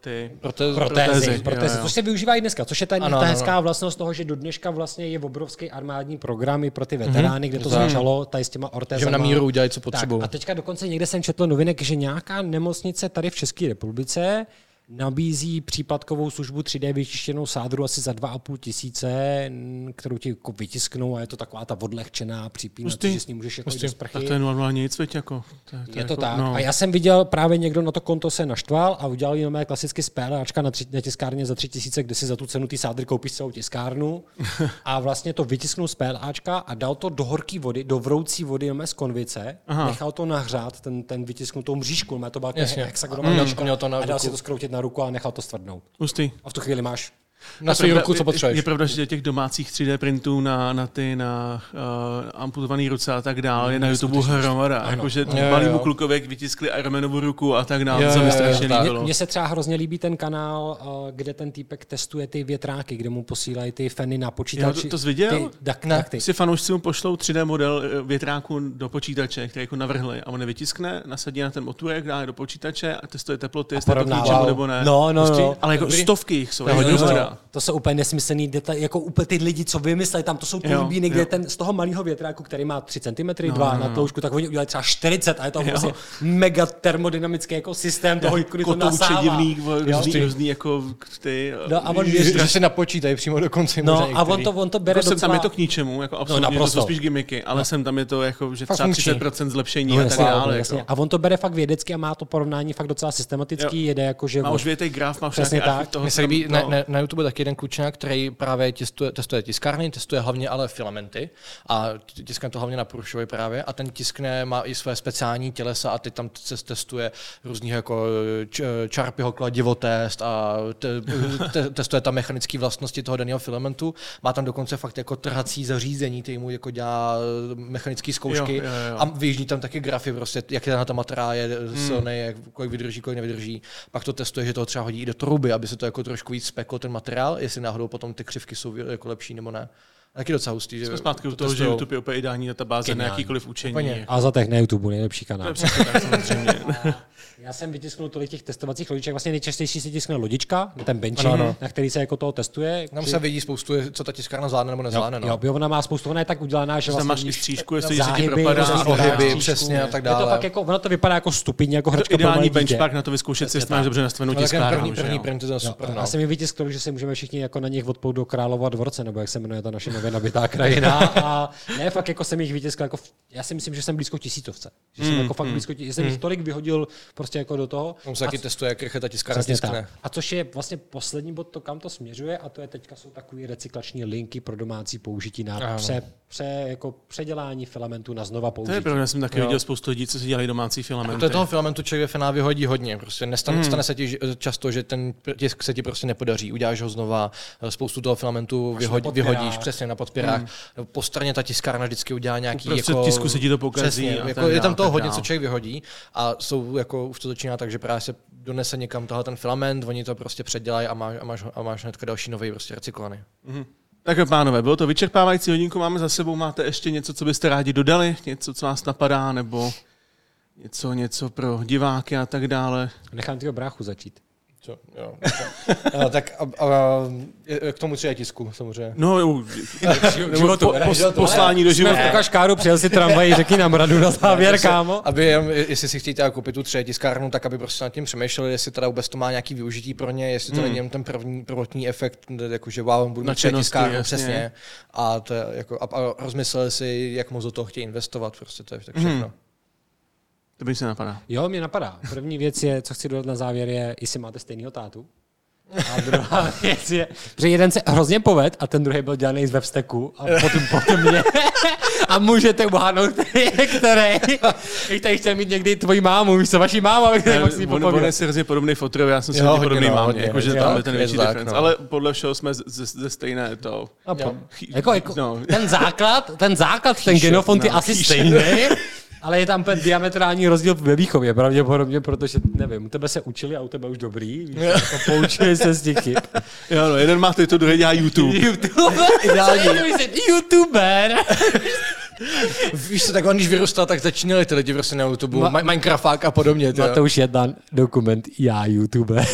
ty protézy. Protézy, protézy. To se využívají dneska, což je ta, ano, ta hezká ano. vlastnost toho, že do dneška vlastně je obrovský armádní program i pro ty veterány, hmm. kde to hmm. začalo tady s těma ortézama. Že na míru udělají, co potřebují. A teďka dokonce někde jsem četl novinek, že nějaká nemocnice tady v České republice nabízí případkovou službu 3D vyčištěnou sádru asi za 2,5 tisíce, kterou ti jako vytisknou a je to taková ta odlehčená přípínač, že s ní můžeš jako jít sprchy. A to je normálně nic, veď jako. To je, to je, je to jako, tak. No. A já jsem viděl, právě někdo na to konto se naštval a udělal jenom mé klasicky spéláčka na, tři, na tiskárně za 3 tisíce, kde si za tu cenu ty sádry koupíš celou tiskárnu a vlastně to vytisknul z PLAčka a dal to do horké vody, do vroucí vody jenom z konvice, Aha. nechal to nahřát, ten, ten vytisknutou mřížku, má to byla hexagonální mm, a dal si to skroutit na ruku a nechal to stvrdnout. Hustý. A v tu chvíli máš na svou ruku, co potřebuješ. Je, je pravda, že těch domácích 3D printů na, na ty na uh, amputované ruce a tak dále je na YouTube hromada. Jakože malýmu klukovi vytiskli Ironmanovu ruku a tak dále. To mi strašně líbilo. Mně se třeba hrozně líbí ten kanál, uh, kde ten týpek testuje ty větráky, kde mu posílají ty feny na počítači. Jo, to, to jsi viděl? Ty, ne. Si fanoušci mu pošlou 3D model eh, větráku do počítače, který jako navrhli a on je vytiskne, nasadí na ten motorek, dá do počítače a testuje teploty, jestli je to k nebo ne. No, no, no. Ale jako stovky jich jsou. To jsou úplně nesmyslný detail, jako úplně ty lidi, co vymysleli, tam to jsou turbíny, kde ten z toho malého větráku, který má 3 cm, no, 2 no, no. na tloušku, tak oni udělali třeba 40 a je to vlastně mega termodynamický jako systém toho, kudy to nasává. divný, různý, různý jako ty... No, a on věří, že si napočítají přímo do konce. No a on to, on to bere jako docela... tam je to k ničemu, jako no, absolutně, no, to jsou spíš gimmicky, ale no. sem tam je to jako, že třeba 30% zlepšení no, a tak dále. Jako. A on to bere fakt vědecky a má to porovnání fakt docela systematický, jede jako, že... Má už větej graf, má už nějaký toho. Mně se líbí na YouTube taky jeden klučina, který právě testuje, testuje tiskárny, testuje hlavně ale filamenty a tiskne to hlavně na Prušovi právě a ten tiskne, má i své speciální tělesa a teď tam se testuje různých jako čarpyho kladivotest a te, te, testuje tam mechanické vlastnosti toho daného filamentu. Má tam dokonce fakt jako trhací zařízení, který mu jako dělá mechanické zkoušky jo, jo, jo. a vyjíždí tam taky grafy, prostě, jak je na ta materiál je hmm. silný, jak, kolik vydrží, kolik nevydrží. Pak to testuje, že to třeba hodí i do truby, aby se to jako trošku víc speklo ten materiál, jestli náhodou potom ty křivky jsou jako lepší nebo ne. Taky docela hustý. Jsme zpátky u toho, že YouTube je úplně ideální databáze na jakýkoliv učení. Úplně. A za na YouTube, nejlepší kanál. tak, samozřejmě. Já jsem vytisknul tolik těch testovacích lodiček. Vlastně nejčastější se tiskne lodička, ten bench, ano, ano. na který se jako toho testuje. Tam se vidí spoustu, co ta tiskárna zvládne nebo nezvládne. Jo, no. jo, ona má spoustu, ona je tak udělaná, že vlastně máš i střížku, jestli záhyby, ti propadá, pohyby, přesně a tak dále. Je to pak jako, ono to vypadá jako stupiň, jako hračka Ideální benchmark na to vyzkoušet, jestli máš dobře nastavenou tiskárnu. První, první super. Já jsem mi vytiskl, že si můžeme všichni jako na nich odpout do Králova dvorce, nebo jak se jmenuje ta naše nově nabitá krajina. A ne, fakt jako jsem jich vytiskl, jako, já si myslím, že jsem blízko tisícovce. Že jsem jako fakt blízko, jsem jich tolik vyhodil prostě jako do toho. On se taky testuje, jak rychle ta tiskárna tiskne. A což je vlastně poslední bod, to kam to směřuje, a to je teďka jsou takové recyklační linky pro domácí použití na pře, pře, jako předělání filamentu na znova použití. To je pravda, já jsem taky jo. viděl spoustu lidí, co si dělají domácí filamenty. To toho filamentu člověk finále vyhodí hodně. Prostě nestane, hmm. stane se ti často, že ten tisk se ti prostě nepodaří. Uděláš ho znova, spoustu toho filamentu vyhodí, vyhodíš, přesně na podpěrách. Mm. Po straně ta tiskárna vždycky udělá nějaký Uprostřed jako... tisku se ti to pokazí Přesně, jako, je tam toho hodně, dál. co člověk vyhodí a jsou jako, už to začíná tak, že právě se donese někam tohle ten filament, oni to prostě předělají a máš, a máš, a máš hnedka další nový prostě recyklovaný. Tak pánové, bylo to vyčerpávající hodinku, máme za sebou, máte ještě něco, co byste rádi dodali, něco, co vás napadá, nebo něco, něco pro diváky a tak dále. Nechám tyho bráchu začít. Co? Jo, a, tak a, a, k tomu třeba tisku samozřejmě. No, jo, nebo životu, po, pos, životu. poslání do Jsme života. v Kaškáru, přijel si tramvaj, řekni nám radu na závěr, kámo. Aby, jestli si chtějí koupit tu třetí tiskárnu, tak aby prostě nad tím přemýšleli, jestli teda vůbec to má nějaký využití pro ně, jestli to není jen ten první, prvotní efekt, jakože wow, budu mít třetí Nadšenosti, tiskárnu, jasně. přesně. A, to je jako, a, a, rozmysleli si, jak moc do toho chtějí investovat, prostě to je tak všechno. To by se napadá. Jo, mě napadá. První věc je, co chci dodat na závěr, je, jestli máte stejného tátu. A druhá věc je, že jeden se hrozně poved a ten druhý byl dělaný z webstacku a potom, potom mě. A můžete uhádnout, který, který chtěl mít někdy tvoji mámu, víš co, vaší máma, který mohl s ní On, on je si hrozně podobný fotrovi, já jsem si hodně, podobný no, jakože tam je ten větší tak, difference. no. Ale podle všeho jsme ze, ze, stejné to. A po, Chy- jako, jako, no. ten základ, ten základ, ten genofond je no, asi stejný, ale je tam ten diametrální rozdíl ve výchově, pravděpodobně, protože, nevím, u tebe se učili a u tebe už dobrý, víš, jako poučili se z těch chyb. Jo, no, jeden má to druhý dělá YouTube. YouTuber, ideální. YouTuber. Víš co, tak on když vyrůstal, tak začínali ty lidi prostě na YouTube, Ma- Minecrafták a podobně. tyjo. Matouš jedna dokument, já YouTuber.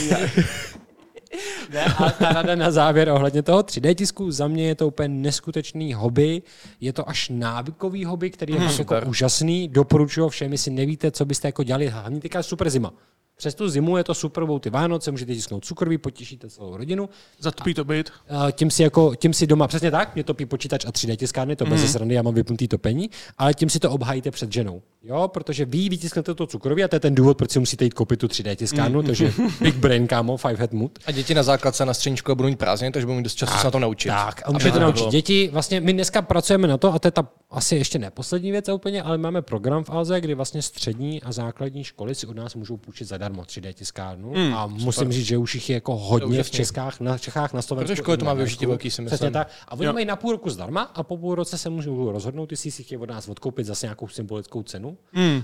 Ne, a ta rada na závěr ohledně toho 3D tisku, za mě je to úplně neskutečný hobby, je to až návykový hobby, který je hmm, jako úžasný, doporučuji všem, jestli nevíte, co byste jako dělali, hlavně teďka super zima. Přes tu zimu je to super, budou ty Vánoce, můžete tisknout cukroví, potěšíte celou rodinu. Zatopí to být. A tím si, jako, tím si doma, přesně tak, mě topí počítač a 3D tiskárny, to bez mm. srandy, já mám vypnutý topení, ale tím si to obhájíte před ženou. Jo, protože vy vytisknete to cukroví a to je ten důvod, proč si musíte jít koupit tu 3D tiskárnu, mm. takže big brain, kámo, five head mood. A děti na základce na střední škole budou mít prázdniny, takže budou mít dost času se na to naučit. Tak, a můžete to naučit děti. Vlastně my dneska pracujeme na to, a to je ta asi ještě neposlední věc úplně, ale máme program v Alze, kdy vlastně střední a základní školy si od nás můžou půjčit zadarmo 3D tiskárnu. Hmm, a musím říct, že už jich je jako hodně v. Českách, na Čechách, na Slovensku. Protože školy to má využití velký, si myslím. Přesně tak. A oni Jo. mají na půl roku zdarma a po půl roce se můžou rozhodnout, jestli si chtějí od nás odkoupit zase nějakou symbolickou cenu,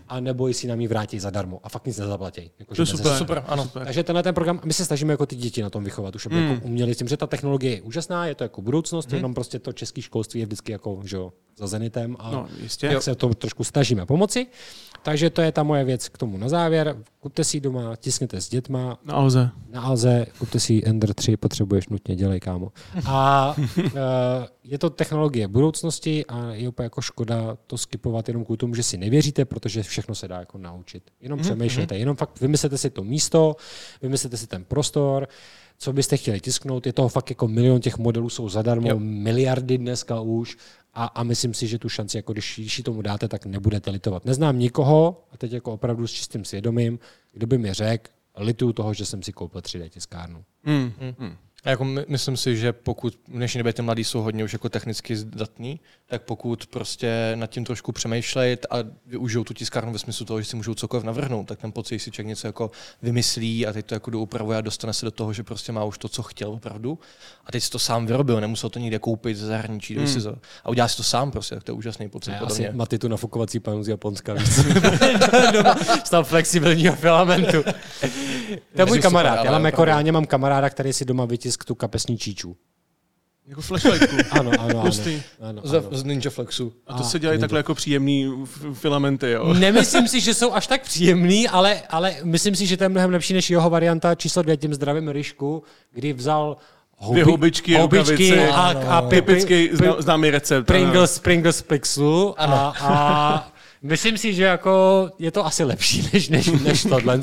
a nebo jestli nám ji vrátí zadarmo a fakt nic nezaplatí. Jako, To je super. Super, ano. takže tenhle ten program, my se snažíme jako ty děti na tom vychovat, už aby Hmm. jako uměli s tím, že ta technologie je úžasná, je to jako budoucnost, jenom prostě to české školství je vždycky jako, že jo, za zenitem a No, jistě. tak se to trošku snažíme pomoci. Takže to je ta moje věc k tomu na závěr. Kupte si doma, tiskněte s dětma, Na Alze. na Alze, kupte si Ender 3, potřebuješ nutně, dělej, kámo. A uh, je to technologie budoucnosti a je úplně jako škoda to skipovat jenom kvůli tomu, že si nevěříte, protože všechno se dá jako naučit. Jenom přemýšlejte, jenom fakt vymyslete si to místo, vymyslete si ten prostor, co byste chtěli tisknout, je toho fakt jako milion těch modelů jsou zadarmo, jo. miliardy dneska už a, a myslím si, že tu šanci, jako když, když ji tomu dáte, tak nebudete litovat. Neznám nikoho, a teď jako opravdu s čistým svědomím, kdo by mi řekl, lituju toho, že jsem si koupil 3D tiskárnu. Hmm. A jako my, myslím si, že pokud v dnešní době ty mladí jsou hodně už jako technicky zdatní, tak pokud prostě nad tím trošku přemýšlejí a využijou tu tiskárnu ve smyslu toho, že si můžou cokoliv navrhnout, tak ten pocit, že si člověk něco jako vymyslí a teď to jako doupravuje a dostane se do toho, že prostě má už to, co chtěl opravdu. A teď si to sám vyrobil, nemusel to nikde koupit ze zahraničí, hmm. si a udělá si to sám prostě, tak to je úžasný pocit. Podle asi mě. Maty tu nafukovací panu z Japonska, z toho flexibilního filamentu. To je můj kamarád. ale Já mám jako reálně mám kamaráda, který si doma vytisk tu kapesní číču. Jako flashlightku. Ano, ano, ano. Hustý. ano, Z, ano. z Ninja Flexu. A to se dělají takhle jako příjemný filamenty, jo. Nemyslím si, že jsou až tak příjemný, ale, ale myslím si, že to je mnohem lepší než jeho varianta číslo dvě, tím zdravím Ryšku, kdy vzal houbi, Dvě houbičky, rukavice. a, a pi, pi, Typický pi, zná, známý recept. Pringles, Pringles Pixlu a, a myslím si, že jako je to asi lepší než, než, než tohle,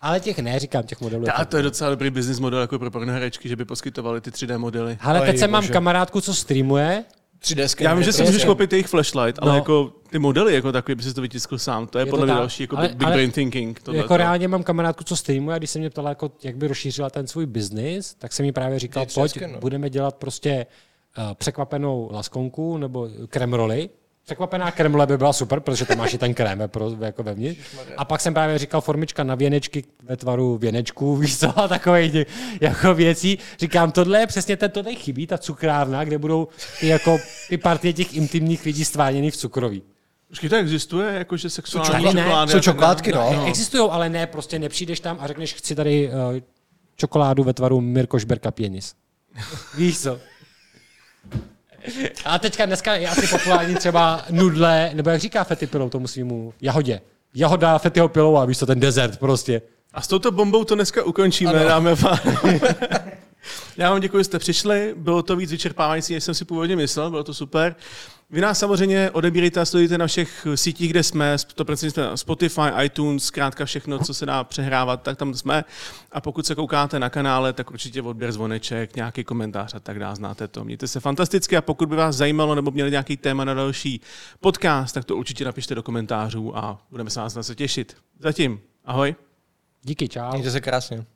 ale těch ne, říkám, těch modelů. A to je docela dobrý business model jako pro pornoherečky, že by poskytovali ty 3D modely. Oj, teď jsem mám kamarádku, co streamuje. 3D Já vím, že si můžeš koupit jejich flashlight, ale No. jako ty modely jako takový, by si to vytiskl sám. To je, Je to podle mě další jako Ale- big ale- brain thinking. Tohle jako reálně mám kamarádku, co streamuje a když se mě ptala, jako, jak by rozšířila ten svůj biznis, tak jsem mi právě říkal, pojď, no. budeme dělat prostě uh, překvapenou laskonku nebo kremroli, Překvapená kremle by byla super, protože tam máš i ten krém pro, jako vevnitř. A pak jsem právě říkal formička na věnečky ve tvaru věnečků, víš co, a takových jako věcí. Říkám, tohle je přesně ten, tohle chybí, ta cukrárna, kde budou ty, jako, ty partie těch intimních lidí stváněný v cukroví. Počkej, to existuje, jakože sexuální ne. čokolády. Jsou a tak čokoládky, dále? no. Existují, ale ne, prostě nepřijdeš tam a řekneš, chci tady uh, čokoládu ve tvaru Mirko Šberka Pěnis. Víš co? A teďka dneska je asi populární třeba nudle, nebo jak říká Fety pilou tomu svýmu jahodě. Jahoda Fetyho pilou a víš co, ten desert prostě. A s touto bombou to dneska ukončíme, ano. dáme pánové. Já vám děkuji, že jste přišli. Bylo to víc vyčerpávající, než jsem si původně myslel, bylo to super. Vy nás samozřejmě odebírejte a sledujte na všech sítích, kde jsme, to jsme na Spotify, iTunes, zkrátka všechno, co se dá přehrávat, tak tam jsme. A pokud se koukáte na kanále, tak určitě odběr zvoneček, nějaký komentář a tak dále, znáte to. Mějte se fantasticky a pokud by vás zajímalo nebo měli nějaký téma na další podcast, tak to určitě napište do komentářů a budeme se vás na se těšit. Zatím, ahoj. Díky, čau. Mějte se krásně.